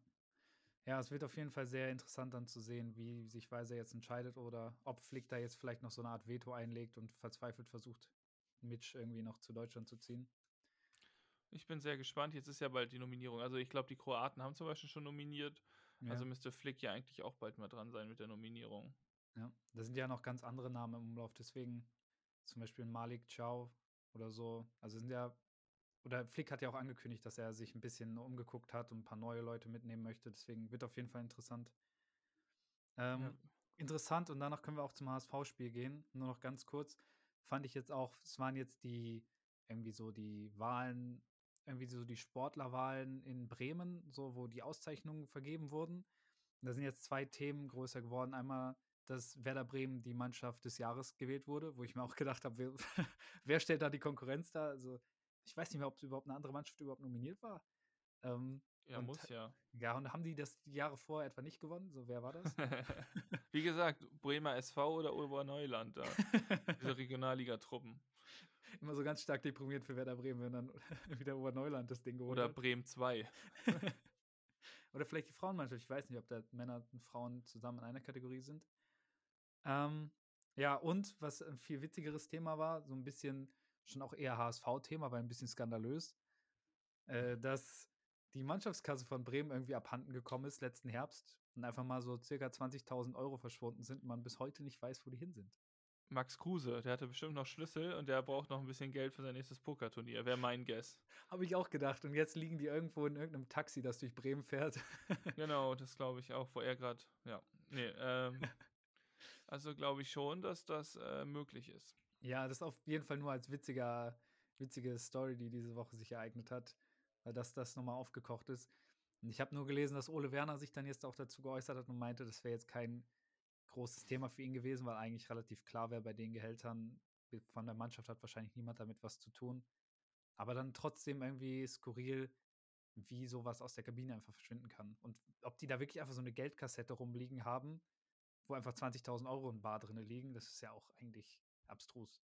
Ja, es wird auf jeden Fall sehr interessant dann zu sehen, wie sich Weiser jetzt entscheidet oder ob Flick da jetzt vielleicht noch so eine Art Veto einlegt und verzweifelt versucht, Mitch irgendwie noch zu Deutschland zu ziehen. Ich bin sehr gespannt. Jetzt ist ja bald die Nominierung. Also ich glaube, die Kroaten haben zum Beispiel schon nominiert. Ja. Also müsste Flick ja eigentlich auch bald mal dran sein mit der Nominierung. Ja, da sind ja noch ganz andere Namen im Umlauf. Deswegen zum Beispiel Malik Chow oder so. Also sind ja oder Flick hat ja auch angekündigt, dass er sich ein bisschen umgeguckt hat und ein paar neue Leute mitnehmen möchte. Deswegen wird auf jeden Fall interessant. Ähm, ja. Interessant und danach können wir auch zum HSV-Spiel gehen. Nur noch ganz kurz. Fand ich jetzt auch, es waren jetzt die irgendwie so die Wahlen, irgendwie so die Sportlerwahlen in Bremen, so wo die Auszeichnungen vergeben wurden. Und da sind jetzt zwei Themen größer geworden. Einmal, dass Werder Bremen die Mannschaft des Jahres gewählt wurde, wo ich mir auch gedacht habe, wer, <laughs> wer stellt da die Konkurrenz da? Also ich weiß nicht mehr, ob es überhaupt eine andere Mannschaft überhaupt nominiert war. Ähm, ja, muss ja. Ja, und haben die das die Jahre vorher etwa nicht gewonnen? So, wer war das? <laughs> Wie gesagt, Bremer SV oder Oberneuland da. <laughs> Diese Regionalliga-Truppen. Immer so ganz stark deprimiert für Werder Bremen, wenn dann <laughs> wieder Oberneuland das Ding geholt Oder Bremen 2. oder vielleicht die Frauenmannschaft. Ich weiß nicht, ob da Männer und Frauen zusammen in einer Kategorie sind. Ähm, ja, und was ein viel witzigeres Thema war, so ein bisschen schon auch eher HSV-Thema, weil ein bisschen skandalös, äh, dass die Mannschaftskasse von Bremen irgendwie abhanden gekommen ist letzten Herbst und einfach mal so circa 20.000 Euro verschwunden sind und man bis heute nicht weiß, wo die hin sind. Max Kruse, der hatte bestimmt noch Schlüssel und der braucht noch ein bisschen Geld für sein nächstes Pokerturnier. Wäre mein Guess. Habe ich auch gedacht. Und jetzt liegen die irgendwo in irgendeinem Taxi, das durch Bremen fährt. <laughs> genau, das glaube ich auch, wo er gerade, ja. Nee, ähm, <laughs> also glaube ich schon, dass das äh, möglich ist. Ja, das ist auf jeden Fall nur als witziger, witzige Story, die diese Woche sich ereignet hat, dass das nochmal aufgekocht ist. Und ich habe nur gelesen, dass Ole Werner sich dann jetzt auch dazu geäußert hat und meinte, das wäre jetzt kein großes Thema für ihn gewesen, weil eigentlich relativ klar wäre, bei den Gehältern von der Mannschaft hat wahrscheinlich niemand damit was zu tun. Aber dann trotzdem irgendwie skurril, wie sowas aus der Kabine einfach verschwinden kann. Und ob die da wirklich einfach so eine Geldkassette rumliegen haben, wo einfach 20.000 Euro in Bar drin liegen, das ist ja auch eigentlich abstrus.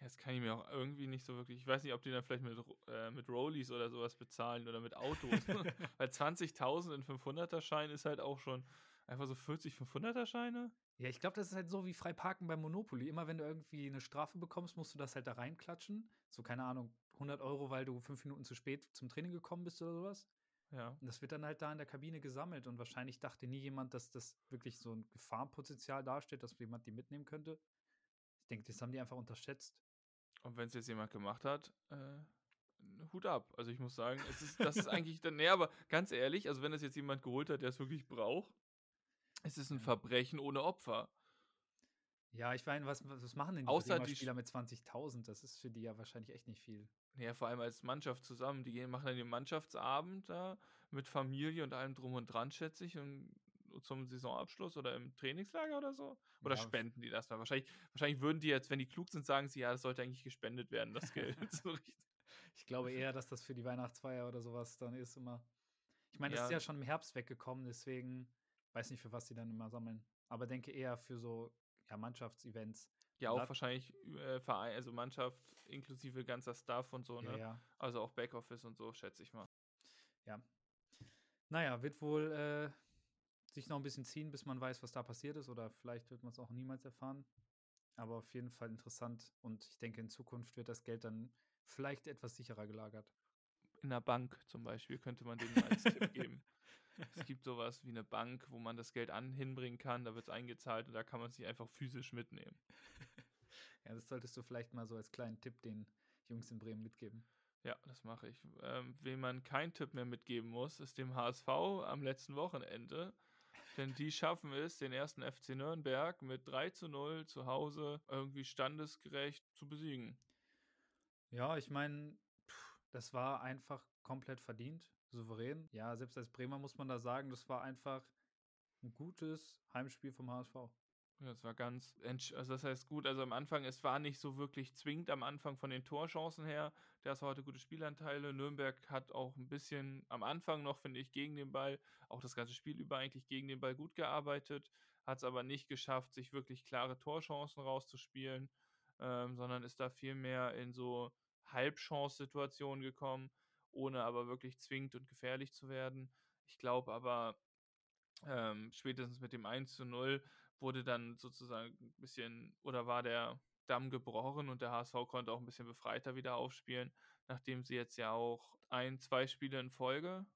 Ja, das kann ich mir auch irgendwie nicht so wirklich. Ich weiß nicht, ob die dann vielleicht mit, äh, mit Rollies oder sowas bezahlen oder mit Autos. <laughs> Weil 20.000 in 500er Schein ist halt auch schon einfach so 40 500er Scheine. Ja, ich glaube, das ist halt so wie frei parken beim Monopoly. Immer wenn du irgendwie eine Strafe bekommst, musst du das halt da reinklatschen. So, keine Ahnung, 100 Euro, weil du fünf Minuten zu spät zum Training gekommen bist oder sowas. Ja. Und das wird dann halt da in der Kabine gesammelt und wahrscheinlich dachte nie jemand, dass das wirklich so ein Gefahrenpotenzial darstellt, dass jemand die mitnehmen könnte denke, das haben die einfach unterschätzt. Und wenn es jetzt jemand gemacht hat, äh, Hut ab. Also ich muss sagen, es ist, das ist eigentlich dann, nee, aber ganz ehrlich, also wenn es jetzt jemand geholt hat, der es wirklich braucht, es ist ein ja. Verbrechen ohne Opfer. Ja, ich meine, was, was machen denn die Außer die Spieler mit 20.000? Das ist für die ja wahrscheinlich echt nicht viel. Ja, vor allem als Mannschaft zusammen. Die gehen, machen dann den Mannschaftsabend da mit Familie und allem drum und dran, schätze ich, und zum Saisonabschluss oder im Trainingslager oder so? Oder ja. spenden die das mal? Wahrscheinlich, wahrscheinlich würden die jetzt, wenn die klug sind, sagen sie, ja, das sollte eigentlich gespendet werden, das Geld. <laughs> so ich glaube eher, dass das für die Weihnachtsfeier oder sowas dann ist immer. Ich meine, das ja. ist ja schon im Herbst weggekommen, deswegen weiß nicht, für was sie dann immer sammeln. Aber denke eher für so ja, Mannschaftsevents. Ja, auch wahrscheinlich äh, Verein, also Mannschaft inklusive ganzer Staff und so, Ja, ne? ja. Also auch Backoffice und so, schätze ich mal. Naja, wird wohl äh, sich noch ein bisschen ziehen, bis man weiß, was da passiert ist. Oder vielleicht wird man es auch niemals erfahren. Aber auf jeden Fall interessant. Und ich denke, in Zukunft wird das Geld dann vielleicht etwas sicherer gelagert. In der Bank zum Beispiel könnte man denen als Tipp <laughs> geben. Es gibt sowas wie eine Bank, wo man das Geld an hinbringen kann, da wird es eingezahlt und da kann man sich einfach physisch mitnehmen. <laughs> Ja, das solltest du vielleicht mal so als kleinen Tipp den Jungs in Bremen mitgeben. Ja, das mache ich. Ähm, wem man keinen Tipp mehr mitgeben muss, ist dem HSV am letzten Wochenende. Denn die schaffen es, den ersten FC Nürnberg mit 3 zu 0 zu Hause irgendwie standesgerecht zu besiegen. Ja, ich meine, das war einfach komplett verdient, souverän. Ja, selbst als Bremer muss man da sagen, das war einfach ein gutes Heimspiel vom HSV. Ja, das war ganz, also das heißt gut, also am Anfang, es war nicht so wirklich zwingend am Anfang von den Torchancen her. Der HSV hatte gute Spielanteile. Nürnberg hat auch ein bisschen am Anfang noch, finde ich, gegen den Ball, auch das ganze Spiel über eigentlich gegen den Ball gut gearbeitet, hat es aber nicht geschafft, sich wirklich klare Torchancen rauszuspielen, ähm, sondern ist da viel mehr in so Halbchance-Situationen gekommen, ohne aber wirklich zwingend und gefährlich zu werden. Ich glaube aber, ähm, spätestens mit dem 1 zu 0 wurde dann sozusagen ein bisschen, oder war der Damm gebrochen und der HSV konnte auch ein bisschen befreiter wieder aufspielen, nachdem sie jetzt ja auch ein, zwei Spiele in Folge,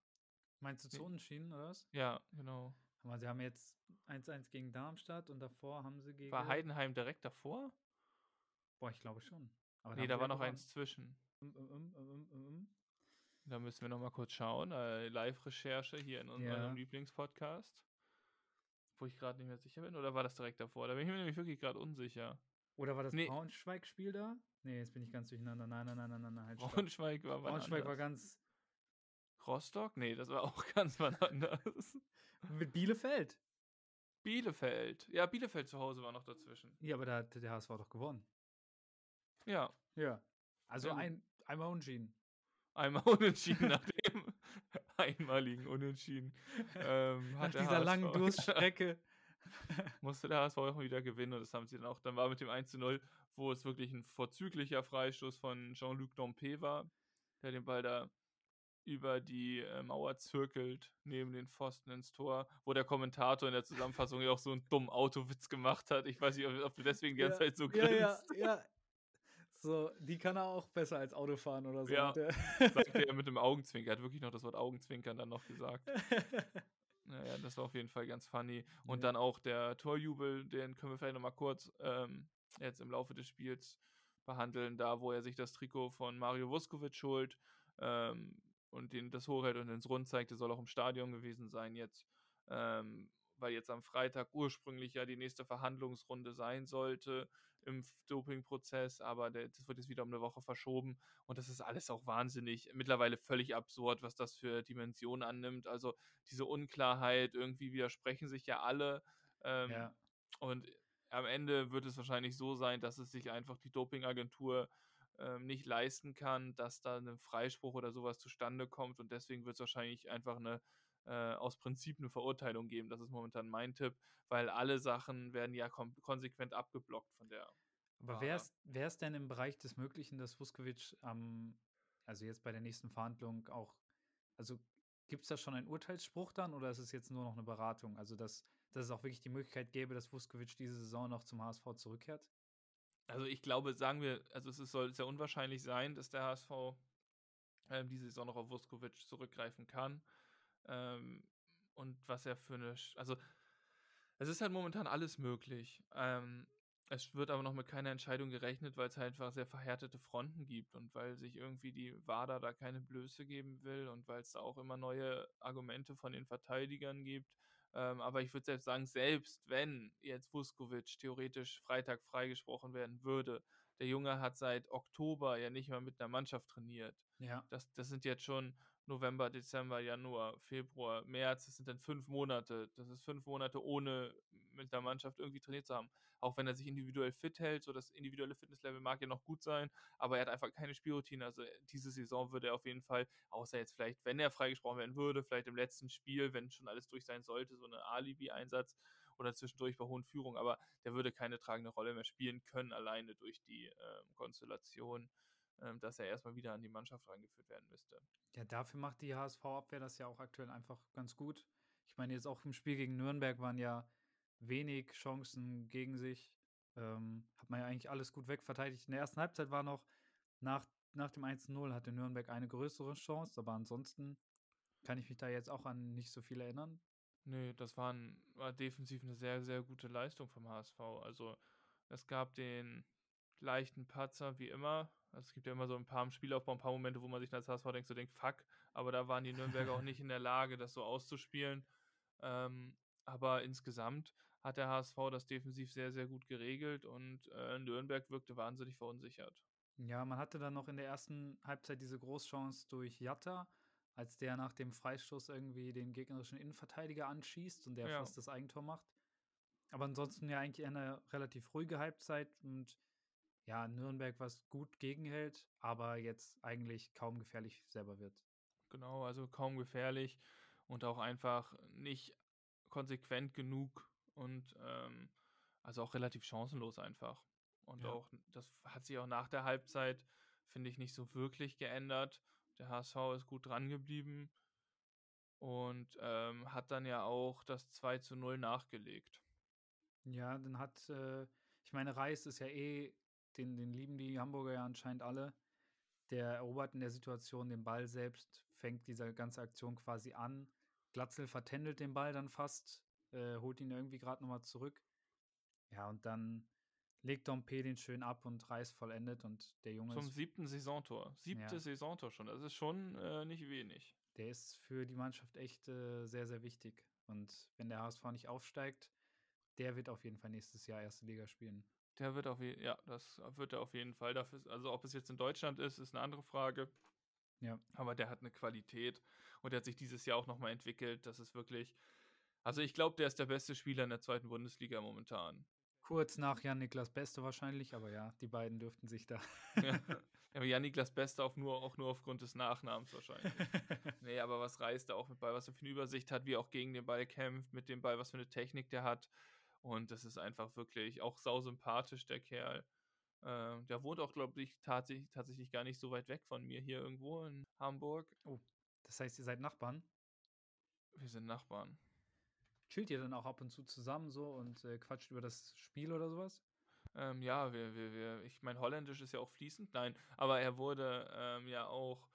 Meinst du zu unentschieden, oder was? ja, genau. Aber sie haben jetzt 1-1 gegen Darmstadt und davor haben sie gegen. War Heidenheim direkt davor? Boah, ich glaube schon. Aber Nee, da war noch gewonnen. eins zwischen. Um, um, um. Da müssen wir noch mal kurz schauen. Äh, Live-Recherche hier in unserem Ja. Lieblingspodcast. Wo ich gerade nicht mehr sicher bin. Oder war das direkt davor? Da bin ich mir nämlich wirklich gerade unsicher. Oder war das Nee. Braunschweig-Spiel da? Nee, jetzt bin ich ganz durcheinander. Nein, nein, nein, nein, nein, nein. Halt, stopp. Braunschweig war Braunschweig war ganz. Rostock? Nee, das war auch <laughs> ganz wann anders. Mit Bielefeld. Bielefeld. Ja, Bielefeld zu Hause war noch dazwischen. Ja, aber da hat der HSV doch gewonnen. Ja, Ja. Also Ja, ein, einmal unentschieden. einmal <laughs> unentschieden <laughs> nach dem <laughs> einmaligen Unentschieden. Ähm, <laughs> Nach dieser langen <laughs> HSV Durststrecke. musste der HSV auch wieder gewinnen und das haben sie dann auch. Dann war mit dem 1 zu 0, wo es wirklich ein vorzüglicher Freistoß von Jean-Luc Dompe war, der den Ball da über die äh, Mauer zirkelt, neben den Pfosten ins Tor, wo der Kommentator in der Zusammenfassung ja auch so einen dummen Autowitz gemacht hat. Ich weiß nicht, ob, du deswegen die ganze Zeit so ja, grinst. ja, ja. So, die kann er auch besser als Autofahren oder so. Ja. Sagte er mit dem <laughs> Augenzwinkern. Er hat wirklich noch das Wort Augenzwinkern dann noch gesagt. <laughs> Naja, das war auf jeden Fall ganz funny. Und Ja. dann auch der Torjubel, den können wir vielleicht nochmal kurz ähm, jetzt im Laufe des Spiels behandeln, da wo er sich das Trikot von Mario Vuskovic holt ähm, und den das hochhält und ins Rund zeigt, der soll auch im Stadion gewesen sein jetzt, ähm, weil jetzt am Freitag ursprünglich ja die nächste Verhandlungsrunde sein sollte im Dopingprozess, aber der, das wird jetzt wieder um eine Woche verschoben und das ist alles auch wahnsinnig, mittlerweile völlig absurd, was das für Dimensionen annimmt. Also diese Unklarheit, irgendwie widersprechen sich ja alle. Ähm, ja. Und am Ende wird es wahrscheinlich so sein, dass es sich einfach die Dopingagentur ähm, nicht leisten kann, dass da ein Freispruch oder sowas zustande kommt. Und deswegen wird es wahrscheinlich einfach eine äh, aus Prinzip eine Verurteilung geben. Das ist momentan mein Tipp, weil alle Sachen werden ja konsequent abgeblockt von der. Aber wäre es denn im Bereich des Möglichen, dass Vuskovic am, also jetzt bei der nächsten Verhandlung auch, also gibt es da schon einen Urteilsspruch dann oder ist es jetzt nur noch eine Beratung? Also, dass, dass es auch wirklich die Möglichkeit gäbe, dass Vuskovic diese Saison noch zum HSV zurückkehrt? Also ich glaube, sagen wir, also es ist, soll sehr unwahrscheinlich sein, dass der HSV ähm, diese Saison noch auf Vuskovic zurückgreifen kann. Ähm, und was er für eine, Sch- also es ist halt momentan alles möglich. Ähm, es wird aber noch mit keiner Entscheidung gerechnet, weil es halt einfach sehr verhärtete Fronten gibt und weil sich irgendwie die WADA da keine Blöße geben will und weil es da auch immer neue Argumente von den Verteidigern gibt. Ähm, aber ich würde selbst sagen, selbst wenn jetzt Vuskovic theoretisch Freitag freigesprochen werden würde, der Junge hat seit Oktober ja nicht mehr mit einer Mannschaft trainiert. Ja. Das, das sind jetzt schon November, Dezember, Januar, Februar, März. Das sind dann fünf Monate. Das ist fünf Monate ohne mit der Mannschaft irgendwie trainiert zu haben. Auch wenn er sich individuell fit hält, so das individuelle Fitnesslevel mag ja noch gut sein, aber er hat einfach keine Spielroutine. Also diese Saison würde er auf jeden Fall, außer jetzt vielleicht, wenn er freigesprochen werden würde, vielleicht im letzten Spiel, wenn schon alles durch sein sollte, so eine Alibi-Einsatz. oder zwischendurch bei hohen Führungen, aber der würde keine tragende Rolle mehr spielen können, alleine durch die äh, Konstellation, äh, dass er erstmal wieder an die Mannschaft reingeführt werden müsste. Ja, dafür macht die HSV-Abwehr das ja auch aktuell einfach ganz gut. Ich meine, jetzt auch im Spiel gegen Nürnberg waren ja wenig Chancen gegen sich. Ähm, hat man ja eigentlich alles gut wegverteidigt. In der ersten Halbzeit war noch nach, nach dem 1-0 hatte Nürnberg eine größere Chance, aber ansonsten kann ich mich da jetzt auch an nicht so viel erinnern. Nee, das war, ein, war defensiv eine sehr, sehr gute Leistung vom HSV. Also es gab den leichten Patzer wie immer. Also es gibt ja immer so ein paar im Spielaufbau, ein paar Momente, wo man sich als HSV denkt, so denkt, fuck, aber da waren die Nürnberger auch nicht in der Lage, das so auszuspielen. Ähm, aber insgesamt hat der HSV das defensiv sehr, sehr gut geregelt und äh, Nürnberg wirkte wahnsinnig verunsichert. Ja, man hatte dann noch in der ersten Halbzeit diese Großchance durch Jatta, als der nach dem Freistoß irgendwie den gegnerischen Innenverteidiger anschießt und der ja. fast das Eigentor macht. Aber ansonsten ja eigentlich eine relativ ruhige Halbzeit und ja, Nürnberg was gut gegenhält, aber jetzt eigentlich kaum gefährlich selber wird. Genau, also kaum gefährlich und auch einfach nicht konsequent genug und ähm, also auch relativ chancenlos einfach. Und ja. auch, das hat sich auch nach der Halbzeit, finde ich, nicht so wirklich geändert. Der HSV ist gut dran geblieben und ähm, hat dann ja auch das 2 zu 0 nachgelegt. Ja, dann hat, äh, ich meine, Reis ist ja eh, den, den lieben die Hamburger ja anscheinend alle. Der erobert in der Situation den Ball selbst, fängt diese ganze Aktion quasi an. Glatzel vertändelt den Ball dann fast, äh, holt ihn irgendwie gerade nochmal zurück. Ja, und dann legt Dompe den schön ab und Reis vollendet und der Junge Zum siebten Saisontor. Siebte ja. Saisontor schon. Das ist schon äh, nicht wenig. Der ist für die Mannschaft echt äh, sehr, sehr wichtig. Und wenn der HSV nicht aufsteigt, der wird auf jeden Fall nächstes Jahr erste Liga spielen. Der wird auf jeden ja, das wird er auf jeden Fall. Dafür, also ob es jetzt in Deutschland ist, ist eine andere Frage. Ja. Aber der hat eine Qualität und der hat sich dieses Jahr auch nochmal entwickelt. Das ist wirklich. Also ich glaube, der ist der beste Spieler in der zweiten Bundesliga momentan. Kurz nach Jan-Niklas Beste wahrscheinlich, aber ja, die beiden dürften sich da. ja, <laughs> aber Jan-Niklas Beste auch nur, auch nur aufgrund des Nachnamens wahrscheinlich. <laughs> nee, aber was reißt er auch mit Ball, was er für eine Übersicht hat, wie er auch gegen den Ball kämpft, mit dem Ball, was für eine Technik der hat. Und das ist einfach wirklich auch sausympathisch, der Kerl. Äh, der wohnt auch, glaube ich, tatsächlich, tatsächlich gar nicht so weit weg von mir hier irgendwo in Hamburg. Oh, das heißt, ihr seid Nachbarn? Wir sind Nachbarn. Chillt ihr dann auch ab und zu zusammen so und äh, quatscht über das Spiel oder sowas? Ähm, ja, wir, wir, wir, ich meine, Holländisch ist ja auch fließend, nein, aber er wurde ähm, ja auch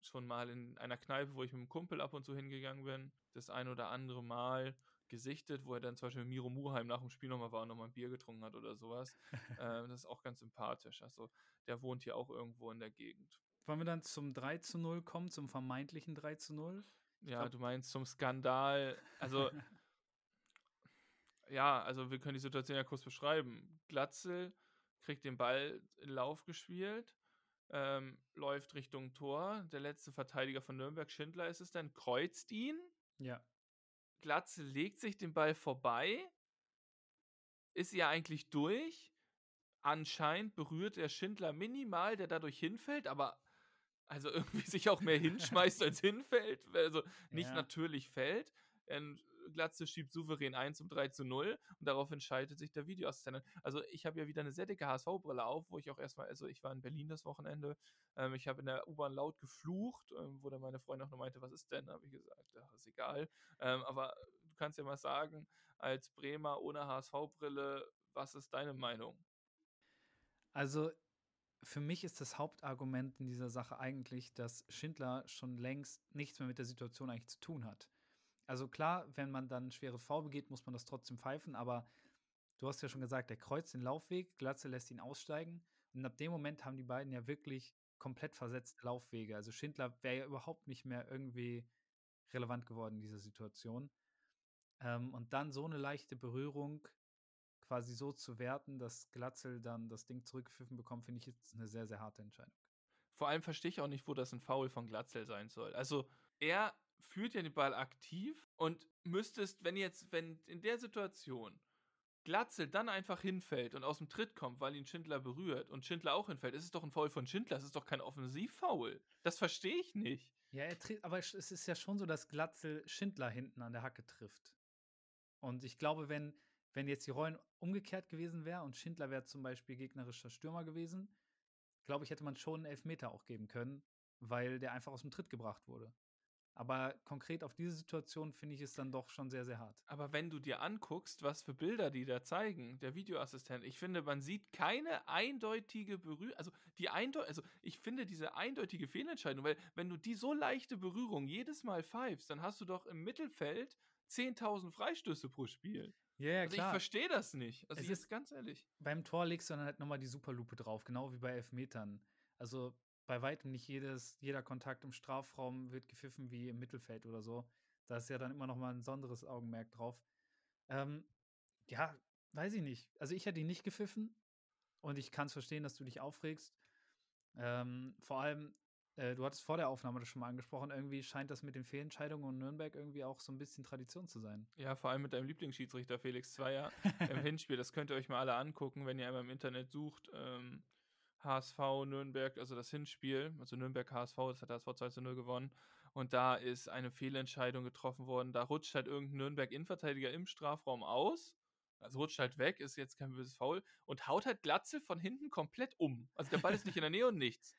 schon mal in einer Kneipe, wo ich mit einem Kumpel ab und zu hingegangen bin, das ein oder andere Mal gesichtet, wo er dann zum Beispiel mit Miro Muheim nach dem Spiel nochmal war und nochmal ein Bier getrunken hat oder sowas. <laughs> ähm, das ist auch ganz sympathisch. Also der wohnt hier auch irgendwo in der Gegend. Wollen wir dann zum 3 zu 0 kommen, zum vermeintlichen 3 zu 0? Ja, glaub... du meinst zum Skandal. Also <laughs> ja, also wir können die Situation ja kurz beschreiben. Glatzel kriegt den Ball in Lauf gespielt, ähm, läuft Richtung Tor. Der letzte Verteidiger von Nürnberg, Schindler ist es dann, kreuzt ihn. Ja. Glatzel legt sich den Ball vorbei, ist ja eigentlich durch. Anscheinend berührt der Schindler minimal, der dadurch hinfällt, aber also <laughs> irgendwie sich auch mehr hinschmeißt als hinfällt, also nicht ja. natürlich fällt. Und Glatze schiebt souverän 1 zum 3 zu 0 und darauf entscheidet sich der Videoassistent. Also ich habe ja wieder eine sehr dicke HSV-Brille auf, wo ich auch erstmal, also ich war in Berlin das Wochenende, ähm, ich habe in der U-Bahn laut geflucht, ähm, wo dann meine Freundin auch noch meinte, was ist denn? habe ich gesagt, ja, ist egal. Ähm, aber du kannst ja mal sagen, als Bremer ohne HSV-Brille, was ist deine Meinung? Also für mich ist das Hauptargument in dieser Sache eigentlich, dass Schindler schon längst nichts mehr mit der Situation eigentlich zu tun hat. Also klar, wenn man dann schweres V begeht, muss man das trotzdem pfeifen, aber du hast ja schon gesagt, der kreuzt den Laufweg, Glatze lässt ihn aussteigen und ab dem Moment haben die beiden ja wirklich komplett versetzte Laufwege. Also Schindler wäre ja überhaupt nicht mehr irgendwie relevant geworden in dieser Situation. Ähm, und dann so eine leichte Berührung quasi so zu werten, dass Glatzel dann das Ding zurückgepfiffen bekommt, finde ich jetzt eine sehr, sehr harte Entscheidung. Vor allem verstehe ich auch nicht, wo das ein Foul von Glatzel sein soll. Also er führt ja den Ball aktiv und müsstest, wenn jetzt, wenn in der Situation Glatzel dann einfach hinfällt und aus dem Tritt kommt, weil ihn Schindler berührt und Schindler auch hinfällt, ist es doch ein Foul von Schindler, es ist doch kein Offensivfoul. Das verstehe ich nicht. Ja, er tritt, aber es ist ja schon so, dass Glatzel Schindler hinten an der Hacke trifft. Und ich glaube, wenn, wenn jetzt die Rollen umgekehrt gewesen wären und Schindler wäre zum Beispiel gegnerischer Stürmer gewesen, glaube ich, hätte man schon einen Elfmeter auch geben können, weil der einfach aus dem Tritt gebracht wurde. Aber konkret auf diese Situation finde ich es dann doch schon sehr, sehr hart. Aber wenn du dir anguckst, was für Bilder die da zeigen, der Videoassistent, ich finde, man sieht keine eindeutige Berührung. Also, die eindeutig, also ich finde diese eindeutige Fehlentscheidung, weil wenn du die so leichte Berührung jedes Mal pfeifst, dann hast du doch im Mittelfeld 10.000 Freistöße pro Spiel. Ja, ja also klar. ich verstehe das nicht. Also Es ist- ganz ehrlich. Beim Tor legst du dann halt nochmal die Superlupe drauf, genau wie bei Elfmetern. Also bei weitem nicht jedes, jeder Kontakt im Strafraum wird gepfiffen wie im Mittelfeld oder so. Da ist ja dann immer nochmal ein besonderes Augenmerk drauf. Ähm, ja, weiß ich nicht. Also ich hätte ihn nicht gepfiffen und ich kann es verstehen, dass du dich aufregst. Ähm, vor allem, äh, du hattest vor der Aufnahme das schon mal angesprochen, irgendwie scheint das mit den Fehlentscheidungen und Nürnberg irgendwie auch so ein bisschen Tradition zu sein. Ja, vor allem mit deinem Lieblingsschiedsrichter Felix Zweier <laughs> im Hinspiel. Das könnt ihr euch mal alle angucken, wenn ihr einmal im Internet sucht. Ähm, HSV Nürnberg, also das Hinspiel, also Nürnberg HSV, das hat HSV 2 zu 0 gewonnen. Und da ist eine Fehlentscheidung getroffen worden. Da rutscht halt irgendein Nürnberg-Innenverteidiger im Strafraum aus. Also rutscht halt weg, ist jetzt kein böses Foul und haut halt Glatze von hinten komplett um. Also der Ball ist nicht in der Nähe und nichts.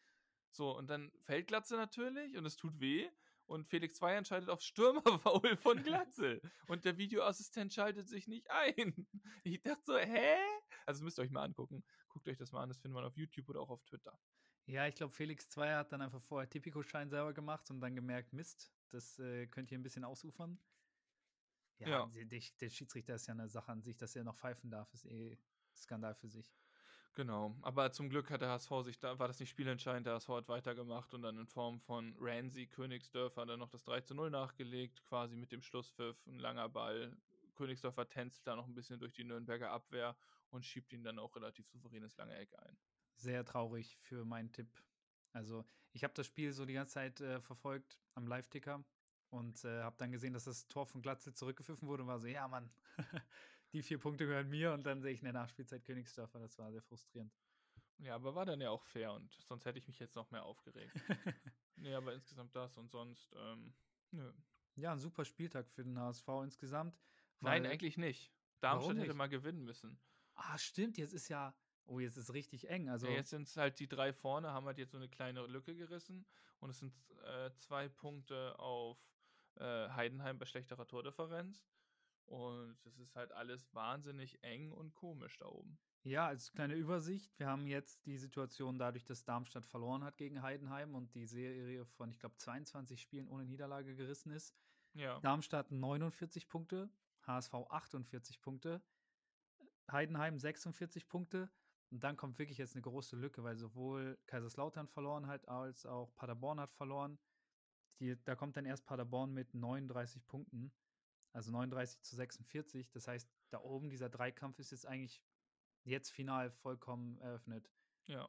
So, und dann fällt Glatze natürlich und es tut weh. Und Felix Zweier entscheidet auf Stürmerfoul von Glatze. und der Videoassistent schaltet sich nicht ein. Ich dachte so, hä? Also müsst ihr euch mal angucken. Guckt euch das mal an, das findet man auf YouTube oder auch auf Twitter. Ja, ich glaube, Felix Zweier hat dann einfach vorher Tipico-Schein selber gemacht und dann gemerkt, Mist, das äh, könnte hier ein bisschen ausufern. Ja, Ja. Der, der, der Schiedsrichter ist ja eine Sache an sich, dass er noch pfeifen darf, ist eh Skandal für sich. Genau, aber zum Glück hat der HSV sich da, war das nicht spielentscheidend, der HSV hat weitergemacht und dann in Form von Ramsey Königsdörfer dann noch das 3 zu 0 nachgelegt, quasi mit dem Schlusspfiff, ein langer Ball. Königsdörfer tänzelt da noch ein bisschen durch die Nürnberger Abwehr und schiebt ihn dann auch relativ souveränes lange Eck ein. Sehr traurig für meinen Tipp. Also, ich habe das Spiel so die ganze Zeit äh, verfolgt am Live-Ticker und äh, habe dann gesehen, dass das Tor von Glatze zurückgepfiffen wurde und war so, ja, Mann, <laughs> die vier Punkte gehören mir und dann sehe ich in der Nachspielzeit Königsdörfer. Das war sehr frustrierend. Ja, aber war dann ja auch fair und sonst hätte ich mich jetzt noch mehr aufgeregt. <laughs> nee, aber insgesamt das und sonst, ähm, nö. ja, ein super Spieltag für den HSV insgesamt. Nein, eigentlich nicht. Darmstadt Warum hätte nicht? mal gewinnen müssen. Ah, stimmt, jetzt ist ja. Oh, jetzt ist richtig eng. Also, Ja, jetzt sind es halt die drei vorne, haben halt jetzt so eine kleine Lücke gerissen und es sind äh, zwei Punkte auf äh, Heidenheim bei schlechterer Tordifferenz. Und es ist halt alles wahnsinnig eng und komisch da oben. ja, als kleine Übersicht. Wir haben jetzt die Situation dadurch, dass Darmstadt verloren hat gegen Heidenheim und die Serie von, ich glaube, 22 Spielen ohne Niederlage gerissen ist. Ja. Darmstadt 49 Punkte, HSV 48 Punkte, Heidenheim 46 Punkte. Und dann kommt wirklich jetzt eine große Lücke, weil sowohl Kaiserslautern verloren hat, als auch Paderborn hat verloren. Die, da kommt dann erst Paderborn mit 39 Punkten, also 39 zu 46. Das heißt, da oben dieser Dreikampf ist jetzt eigentlich jetzt final vollkommen eröffnet. Ja.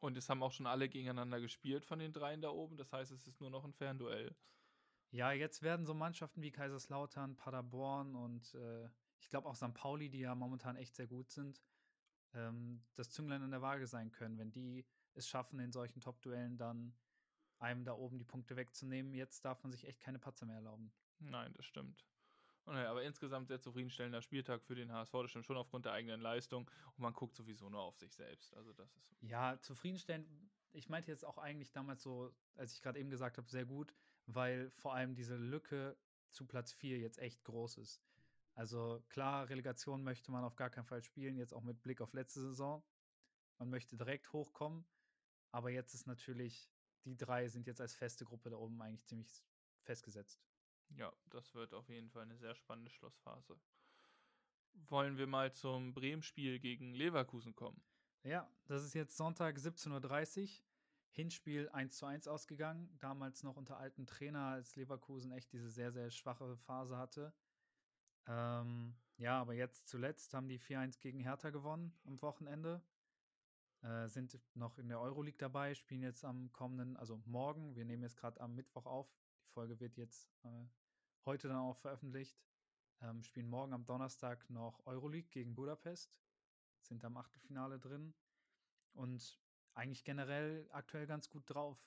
Und es haben auch schon alle gegeneinander gespielt von den dreien da oben. Das heißt, es ist nur noch ein Fernduell. Ja, jetzt werden so Mannschaften wie Kaiserslautern, Paderborn und äh, ich glaube auch St. Pauli, die ja momentan echt sehr gut sind, ähm, das Zünglein in der Waage sein können, wenn die es schaffen, in solchen Top-Duellen dann einem da oben die Punkte wegzunehmen. Jetzt darf man sich echt keine Patzer mehr erlauben. Nein, das stimmt. Naja, aber insgesamt sehr zufriedenstellender Spieltag für den HSV. Das stimmt schon aufgrund der eigenen Leistung. Und man guckt sowieso nur auf sich selbst. Also das ist Ja, zufriedenstellend. Ich meinte jetzt auch eigentlich damals so, als ich gerade eben gesagt habe, sehr gut, weil vor allem diese Lücke zu Platz 4 jetzt echt groß ist. Also klar, Relegation möchte man auf gar keinen Fall spielen, jetzt auch mit Blick auf letzte Saison. Man möchte direkt hochkommen, aber jetzt ist natürlich, die drei sind jetzt als feste Gruppe da oben eigentlich ziemlich festgesetzt. Ja, das wird auf jeden Fall eine sehr spannende Schlussphase. Wollen wir mal zum Bremen-Spiel gegen Leverkusen kommen? Ja, das ist jetzt Sonntag 17.30 Uhr. Hinspiel 1 zu 1 ausgegangen. Damals noch unter alten Trainer, als Leverkusen echt diese sehr, sehr schwache Phase hatte. Ähm, ja, aber jetzt zuletzt haben die 4-1 gegen Hertha gewonnen am Wochenende. Äh, sind noch in der Euroleague dabei, spielen jetzt am kommenden, also morgen, wir nehmen jetzt gerade am Mittwoch auf. Die Folge wird jetzt äh, heute dann auch veröffentlicht. Ähm, spielen morgen am Donnerstag noch Euroleague gegen Budapest. Sind am Achtelfinale drin. Und eigentlich generell aktuell ganz gut drauf.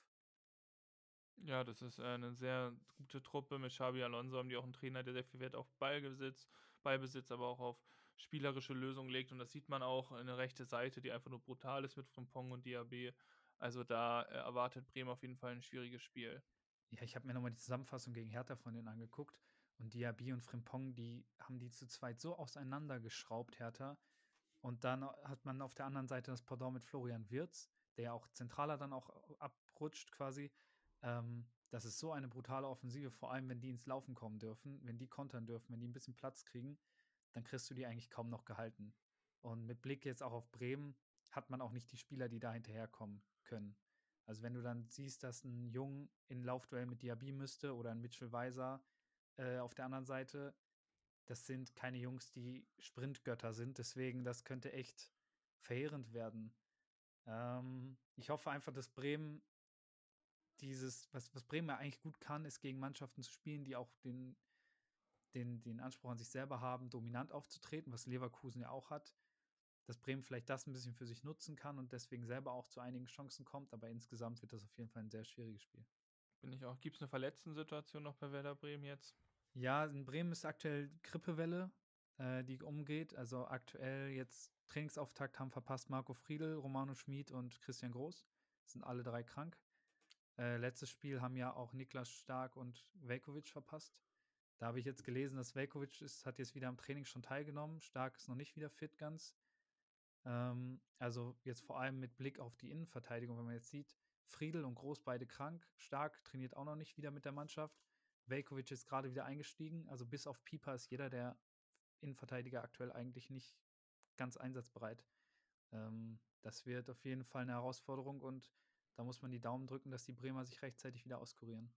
Ja, das ist äh, eine sehr gute Truppe mit Xabi Alonso, haben die auch einen Trainer, der sehr viel Wert auf Ballbesitz, Ballbesitz, aber auch auf spielerische Lösungen legt. Und das sieht man auch in der rechten Seite, die einfach nur brutal ist mit Frimpong und Diaby. Also da äh, erwartet Bremen auf jeden Fall ein schwieriges Spiel. Ja, ich habe mir nochmal die Zusammenfassung gegen Hertha von denen angeguckt. Und Diaby und Frimpong, die haben die zu zweit so auseinandergeschraubt, Hertha. Und dann hat man auf der anderen Seite das Pendant mit Florian Wirz, der auch zentraler dann auch abrutscht quasi. Ähm, das ist so eine brutale Offensive, vor allem wenn die ins Laufen kommen dürfen, wenn die kontern dürfen, wenn die ein bisschen Platz kriegen, dann kriegst du die eigentlich kaum noch gehalten. Und mit Blick jetzt auch auf Bremen hat man auch nicht die Spieler, die da hinterherkommen können. Also wenn du dann siehst, dass ein Jung in Laufduell mit Diaby müsste oder ein Mitchell Weiser äh, auf der anderen Seite, das sind keine Jungs, die Sprintgötter sind. Deswegen, das könnte echt verheerend werden. Ähm, ich hoffe einfach, dass Bremen dieses, was, was Bremen ja eigentlich gut kann, ist gegen Mannschaften zu spielen, die auch den, den, den Anspruch an sich selber haben, dominant aufzutreten, was Leverkusen ja auch hat. Dass Bremen vielleicht das ein bisschen für sich nutzen kann und deswegen selber auch zu einigen Chancen kommt, aber insgesamt wird das auf jeden Fall ein sehr schwieriges Spiel. Bin ich auch. Gibt es eine Verletzten-Situation noch bei Werder Bremen jetzt? Ja, in Bremen ist aktuell Grippewelle, äh, die umgeht. Also aktuell jetzt Trainingsauftakt haben verpasst Marco Friedl, Romano Schmid und Christian Groß. Sind alle drei krank. Äh, letztes Spiel haben ja auch Niklas Stark und Velkovic verpasst. Da habe ich jetzt gelesen, dass Velkovic ist, hat jetzt wieder am Training schon teilgenommen. Stark ist noch nicht wieder fit ganz. Ähm, also jetzt vor allem mit Blick auf die Innenverteidigung, wenn man jetzt sieht, Friedel und Groß beide krank. Stark trainiert auch noch nicht wieder mit der Mannschaft. Velkovic ist gerade wieder eingestiegen. Also bis auf Pieper ist jeder der Innenverteidiger aktuell eigentlich nicht ganz einsatzbereit. Ähm, das wird auf jeden Fall eine Herausforderung und da muss man die Daumen drücken, dass die Bremer sich rechtzeitig wieder auskurieren.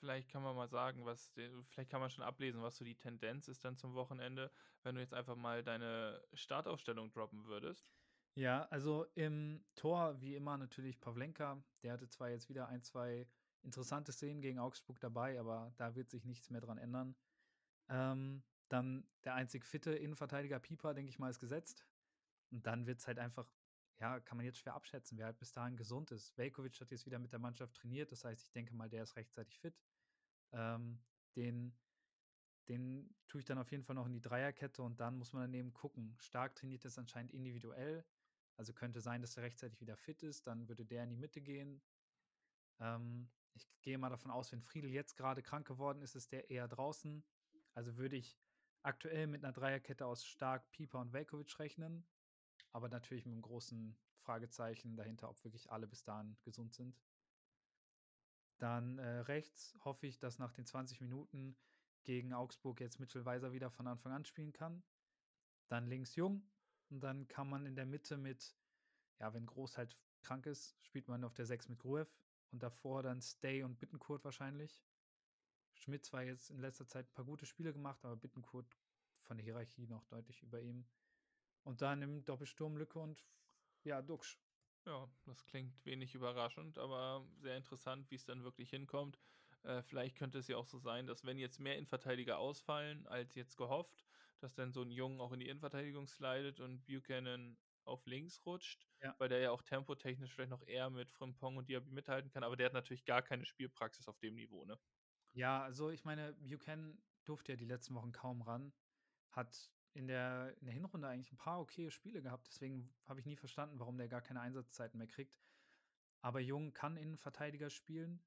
Vielleicht kann man mal sagen, was, vielleicht kann man schon ablesen, was so die Tendenz ist dann zum Wochenende, wenn du jetzt einfach mal deine Startaufstellung droppen würdest. Ja, also im Tor wie immer natürlich Pavlenka. Der hatte zwar jetzt wieder ein, zwei interessante Szenen gegen Augsburg dabei, aber da wird sich nichts mehr dran ändern. Ähm, dann der einzig fitte Innenverteidiger Pieper, denke ich mal, ist gesetzt. Und dann wird es halt einfach, ja, kann man jetzt schwer abschätzen, wer halt bis dahin gesund ist. Velkovic hat jetzt wieder mit der Mannschaft trainiert, das heißt, ich denke mal, der ist rechtzeitig fit. Ähm, den, den tue ich dann auf jeden Fall noch in die Dreierkette und dann muss man daneben gucken. Stark trainiert es anscheinend individuell. Also könnte sein, dass er rechtzeitig wieder fit ist, dann würde der in die Mitte gehen. Ähm, ich gehe mal davon aus, wenn Friedel jetzt gerade krank geworden ist, ist der eher draußen. Also würde ich aktuell mit einer Dreierkette aus Stark, Pieper und Velkovic rechnen. Aber natürlich mit einem großen Fragezeichen dahinter, ob wirklich alle bis dahin gesund sind. Dann äh, rechts hoffe ich, dass nach den 20 Minuten gegen Augsburg jetzt Mitchell Weiser wieder von Anfang an spielen kann. Dann links Jung. Und dann kann man in der Mitte mit, ja, wenn Groß halt krank ist, spielt man auf der 6 mit Gruev. Und davor dann Stay und Bittenkurt wahrscheinlich. Schmidt zwar jetzt in letzter Zeit ein paar gute Spiele gemacht, aber Bittenkurt von der Hierarchie noch deutlich über ihm. Und dann im Doppelsturm Lücke und ja, Duxch. Ja, das klingt wenig überraschend, aber sehr interessant, wie es dann wirklich hinkommt. Äh, vielleicht könnte es ja auch so sein, dass wenn jetzt mehr Innenverteidiger ausfallen als jetzt gehofft, dass dann so ein Jungen auch in die Innenverteidigung slidet und Buchanan auf links rutscht, ja. weil der ja auch tempotechnisch vielleicht noch eher mit Frimpong und Diaby mithalten kann, aber der hat natürlich gar keine Spielpraxis auf dem Niveau, ne? Ja, also ich meine, Buchanan durfte ja die letzten Wochen kaum ran, hat in der, in der Hinrunde eigentlich ein paar okay Spiele gehabt, deswegen habe ich nie verstanden, warum der gar keine Einsatzzeiten mehr kriegt. Aber Jung kann Innenverteidiger spielen,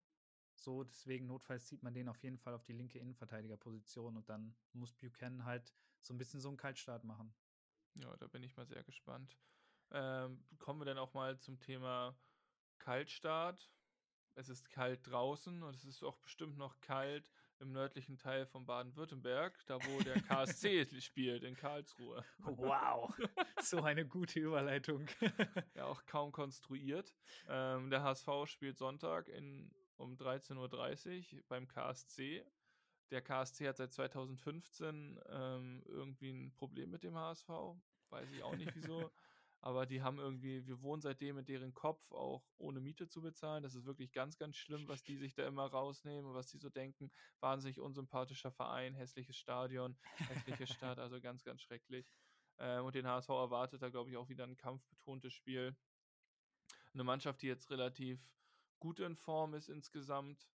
so deswegen notfalls zieht man den auf jeden Fall auf die linke Innenverteidigerposition und dann muss Buchanan halt so ein bisschen so einen Kaltstart machen. Ja, da bin ich mal sehr gespannt. Ähm, kommen wir dann auch mal zum Thema Kaltstart. Es ist kalt draußen und es ist auch bestimmt noch kalt im nördlichen Teil von Baden-Württemberg, da wo der KSC <laughs> spielt, in Karlsruhe. Wow, <laughs> so eine gute Überleitung. <laughs> ja, auch kaum konstruiert. Ähm, der HSV spielt Sonntag in, um 13.30 Uhr beim KSC. Der KSC hat seit 2015 ähm, irgendwie ein Problem mit dem HSV. Weiß ich auch nicht wieso. Aber die haben irgendwie, wir wohnen seitdem in deren Kopf auch ohne Miete zu bezahlen. Das ist wirklich ganz, ganz schlimm, was die sich da immer rausnehmen und was die so denken. Wahnsinnig unsympathischer Verein, hässliches Stadion, hässliche Stadt, <laughs> also ganz, ganz schrecklich. Ähm, und den HSV erwartet da, glaube ich, auch wieder ein kampfbetontes Spiel. Eine Mannschaft, die jetzt relativ gut in Form ist insgesamt.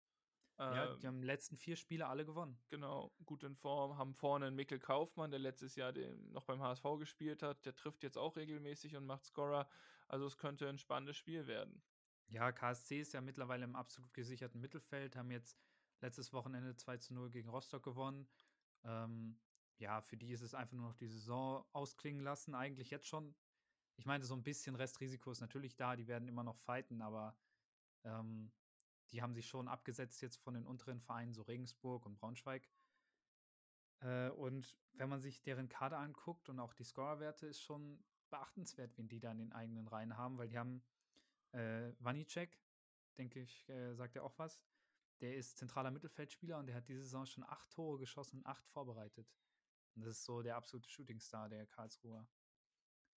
Ja, die Ähm, haben die letzten 4 Spiele alle gewonnen. genau, gut in Form, haben vorne 'n Mikkel Kaufmann, der letztes Jahr den noch beim HSV gespielt hat. Der trifft jetzt auch regelmäßig und macht Scorer. Also, es könnte 'n spannendes Spiel werden. Ja, KSC ist ja mittlerweile im absolut gesicherten Mittelfeld, haben jetzt letztes Wochenende 2:0 gegen Rostock gewonnen. Ähm, ja, für die ist es einfach nur noch die Saison ausklingen lassen, eigentlich jetzt schon. Ich meine, so ein bisschen Restrisiko ist natürlich da, die werden immer noch fighten, aber, ähm, die haben sich schon abgesetzt jetzt von den unteren Vereinen, so Regensburg und Braunschweig. Äh, und wenn man sich deren Kader anguckt und auch die Scorerwerte, ist schon beachtenswert, wen die da in den eigenen Reihen haben, weil die haben, äh, Wanicek, denke ich, äh, sagt ja auch was. Der ist zentraler Mittelfeldspieler und der hat diese Saison schon 8 Tore geschossen und 8 vorbereitet. Und das ist so der absolute Shootingstar der Karlsruher.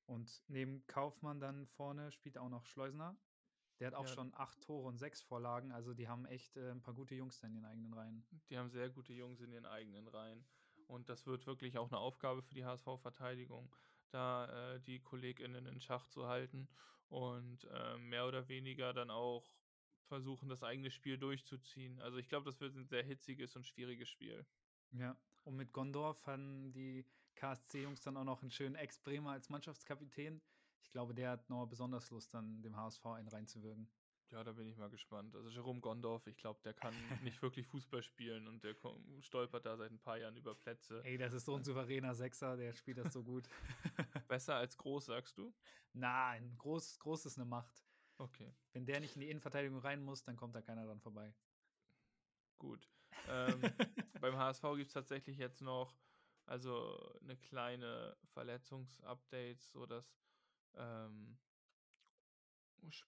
Und neben Kaufmann dann vorne spielt auch noch Schleusner. Der hat auch Ja. schon 8 Tore und 6 Vorlagen. Also die haben echt äh, ein paar gute Jungs in den eigenen Reihen. Die haben sehr gute Jungs in ihren eigenen Reihen. Und das wird wirklich auch eine Aufgabe für die HSV-Verteidigung, da äh, die KollegInnen in Schach zu halten und äh, mehr oder weniger dann auch versuchen, das eigene Spiel durchzuziehen. Also ich glaube, das wird ein sehr hitziges und schwieriges Spiel. Ja. Und mit Gondorf haben die KSC-Jungs dann auch noch einen schönen Ex-Bremer als Mannschaftskapitän. Ich glaube, der hat noch besonders Lust, dann dem HSV einen reinzuwirken. Ja, da bin ich mal gespannt. Also Jerome Gondorf, ich glaube, der kann nicht wirklich Fußball spielen und der stolpert da seit ein paar Jahren über Plätze. Ey, das ist so ein souveräner Sechser, der spielt das so <laughs> gut. Besser als groß, sagst du? Nein, groß, groß ist eine Macht. Okay, Wenn der nicht in die Innenverteidigung rein muss, dann kommt da keiner dran vorbei. gut. Ähm, <laughs> beim HSV gibt es tatsächlich jetzt noch also eine kleine Verletzungsupdate, so dass ähm,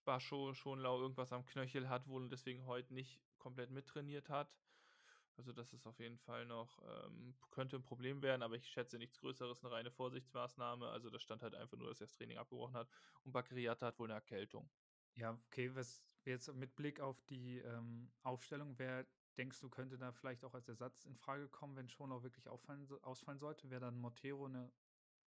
Bascho Schonlau irgendwas am Knöchel hat wohl und deswegen heute nicht komplett mittrainiert hat. Also das ist auf jeden Fall noch, ähm, könnte ein Problem werden, aber ich schätze nichts Größeres, eine reine Vorsichtsmaßnahme. Also das stand halt einfach nur, dass er das Training abgebrochen hat. Und Bakriata hat wohl eine Erkältung. Ja, okay, was jetzt mit Blick auf die ähm, Aufstellung, wer denkst du, könnte da vielleicht auch als Ersatz in Frage kommen, wenn Schonlau wirklich auffallen, ausfallen sollte? Wäre dann Montero eine,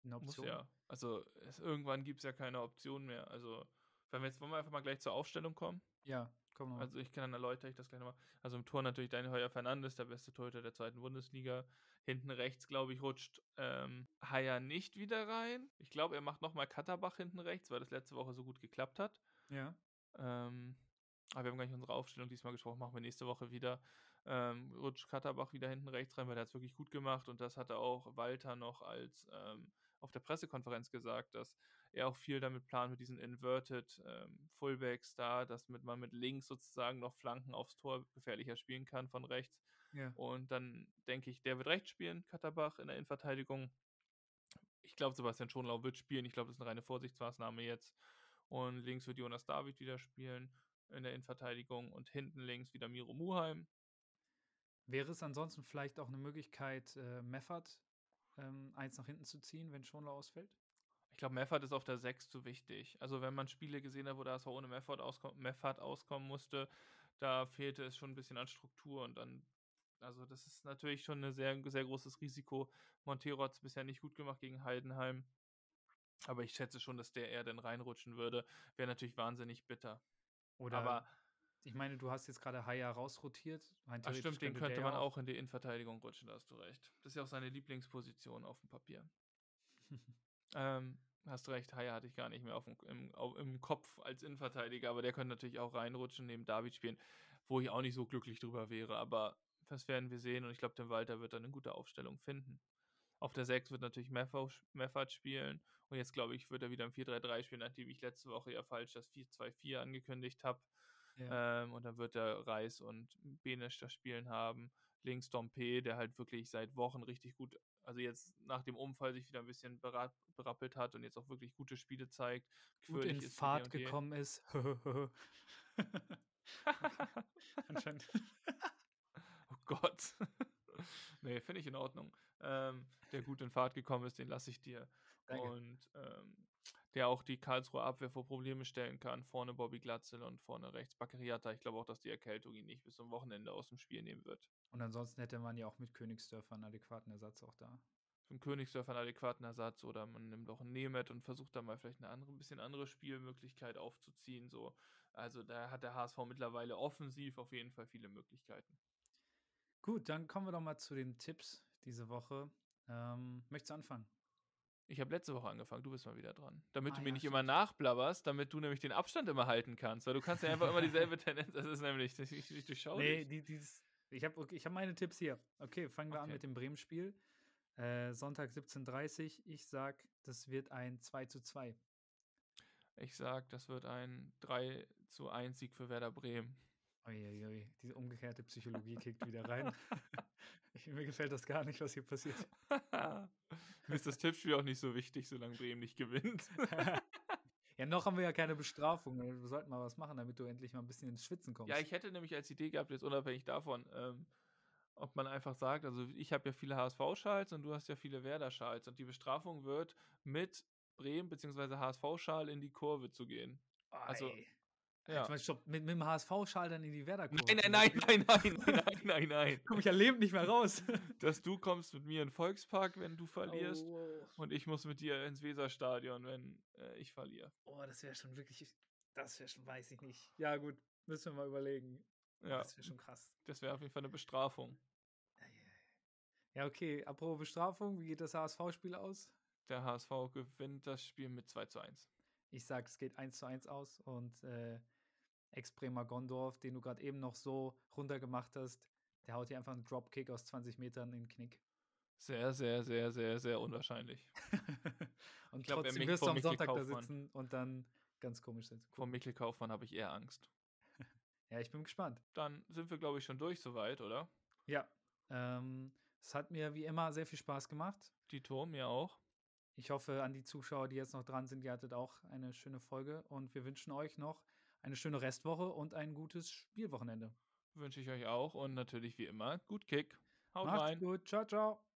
eine Muss Option? ja. Also es, irgendwann gibt es ja keine Option mehr. Also wenn wir jetzt, wollen wir einfach mal gleich zur Aufstellung kommen? Ja, komm noch. Also ich kann dann erläutere ich das gleich nochmal. Also im Tor natürlich Daniel Heuer Fernandes, der beste Torhüter der zweiten Bundesliga. Hinten rechts, glaube ich, rutscht ähm, Haier nicht wieder rein. Ich glaube, er macht nochmal Katterbach hinten rechts, weil das letzte Woche so gut geklappt hat. ja. Ähm, aber wir haben gar nicht unsere Aufstellung diesmal gesprochen, machen wir nächste Woche wieder. Ähm, rutscht Katterbach wieder hinten rechts rein, weil der hat es wirklich gut gemacht und das hatte auch Walter noch als ähm, auf der Pressekonferenz gesagt, dass er auch viel damit plant mit diesen Inverted ähm, Fullbacks da, dass mit, man mit links sozusagen noch Flanken aufs Tor gefährlicher spielen kann von rechts. Ja. Und dann denke ich, der wird rechts spielen, Katterbach in der Innenverteidigung. Ich glaube, Sebastian Schonlau wird spielen. Ich glaube, das ist eine reine Vorsichtsmaßnahme jetzt. Und links wird Jonas David wieder spielen in der Innenverteidigung und hinten links wieder Miro Muheim. Wäre es ansonsten vielleicht auch eine Möglichkeit, äh, Meffert ähm, eins nach hinten zu ziehen, wenn Schonlau ausfällt? Ich glaube, Meffert ist auf der 6 zu wichtig. Also, wenn man Spiele gesehen hat, wo der HSV ohne Meffert, auskom Meffert auskommen musste, da fehlte es schon ein bisschen an Struktur und dann, also, das ist natürlich schon ein sehr, sehr großes Risiko. Montero hat es bisher nicht gut gemacht gegen Heidenheim. Aber ich schätze schon, dass der eher dann reinrutschen würde. Wäre natürlich wahnsinnig bitter. Oder Aber ich meine, du hast jetzt gerade Haya rausrotiert. Ach stimmt, den könnte man auch in die Innenverteidigung rutschen, da hast du recht. Das ist ja auch seine Lieblingsposition auf dem Papier. <laughs> ähm, hast recht, Haya hatte ich gar nicht mehr auf dem, im, im Kopf als Innenverteidiger, aber der könnte natürlich auch reinrutschen, neben David spielen, wo ich auch nicht so glücklich drüber wäre, aber das werden wir sehen und ich glaube, der Walter wird dann eine gute Aufstellung finden. Auf der 6 wird natürlich Meffert spielen und jetzt glaube ich, wird er wieder im 4-3-3 spielen, nachdem ich letzte Woche ja falsch das 4-2-4 angekündigt habe. Ja. Ähm, und dann wird der Reis und Benesch das Spielen haben. Links Dompe, der halt wirklich seit Wochen richtig gut, also jetzt nach dem Unfall sich wieder ein bisschen berat, berappelt hat und jetzt auch wirklich gute Spiele zeigt. gut in Fahrt gekommen ist. <laughs> Anscheinend. <laughs> oh Gott. <laughs> nee, finde ich in Ordnung. Ähm, der gut in Fahrt gekommen ist, den lasse ich dir. Danke. Und ähm, der auch die Karlsruher Abwehr vor Probleme stellen kann. Vorne Bobby Glatzel und vorne rechts Baccariata. Ich glaube auch, dass die Erkältung ihn nicht bis zum Wochenende aus dem Spiel nehmen wird. Und ansonsten hätte man ja auch mit Königsdörfer einen adäquaten Ersatz auch da. für einen Königsdörfer einen adäquaten Ersatz oder man nimmt auch einen Nemeth und versucht dann mal vielleicht eine andere, ein bisschen andere Spielmöglichkeit aufzuziehen. So. Also da hat der HSV mittlerweile offensiv auf jeden Fall viele Möglichkeiten. Gut, dann kommen wir doch mal zu den Tipps diese Woche. Ähm, möchtest du anfangen? Ich habe letzte Woche angefangen, du bist mal wieder dran. Damit Ah, du mir ja, nicht stimmt. immer nachblabberst, damit du nämlich den Abstand immer halten kannst. Weil du kannst ja einfach immer dieselbe <laughs> Tendenz. Das ist nämlich, das ist ich durchschau Nee, die, dieses, ich habe okay, ich hab meine Tipps hier. Okay, fangen wir an Okay. mit dem Bremen-Spiel. Äh, Sonntag 17.30 Ich sag, das wird ein 2 zu 2. Ich sag, das wird ein 3 zu 1 Sieg für Werder Bremen. Uiuiui, diese umgekehrte Psychologie kickt wieder rein. <laughs> ich, mir gefällt das gar nicht, was hier passiert. Mir ist das Tippspiel auch nicht so wichtig, solange Bremen nicht gewinnt. <laughs> ja, noch haben wir ja keine Bestrafung. Wir sollten mal was machen, damit du endlich mal ein bisschen ins Schwitzen kommst. Ja, ich hätte nämlich als Idee gehabt, jetzt unabhängig davon, ähm, ob man einfach sagt, also ich habe ja viele HSV-Schals und du hast ja viele Werder-Schals und die Bestrafung wird mit Bremen bzw. HSV-Schal in die Kurve zu gehen. also. Ja. Ich glaub, mit, mit dem HSV-Schal dann in die Werder kommen. Nein, nein, <laughs> nein, nein, nein, nein, nein, nein. Komm ich ja nicht mehr raus. <laughs> Dass du kommst mit mir in den Volkspark, wenn du verlierst. Oh. Und ich muss mit dir ins Weserstadion, wenn äh, ich verliere. Oh, das wäre schon wirklich. Das wäre schon, weiß ich nicht. Ja, gut, müssen wir mal überlegen. Ja. Das wäre schon krass. Das wäre auf jeden Fall eine Bestrafung. Ja, okay. Apropos Bestrafung, wie geht das HSV-Spiel aus? Der HSV gewinnt das Spiel mit 2 zu 1. Ich sag, es geht 1 zu 1 aus und äh, Ex-Bremer Gondorf, den du gerade eben noch so runtergemacht hast, der haut dir einfach einen Dropkick aus 20 Metern in den Knick. Sehr, sehr, sehr, sehr, sehr unwahrscheinlich. <laughs> und glaub, er trotzdem wirst du am Sonntag da Kaufmann. sitzen und dann ganz komisch sitzen. Vor Mikkel Kaufmann habe ich eher Angst. <laughs> Ja, ich bin gespannt. Dann sind wir, glaube ich, schon durch soweit, oder? Ja, ähm, es hat mir wie immer sehr viel Spaß gemacht. Tito, mir auch. Ich hoffe, an die Zuschauer, die jetzt noch dran sind, ihr hattet auch eine schöne Folge und wir wünschen euch noch eine schöne Restwoche und ein gutes Spielwochenende. Wünsche ich euch auch und natürlich wie immer gut Kick. Haut Macht's rein. gut. Ciao, ciao.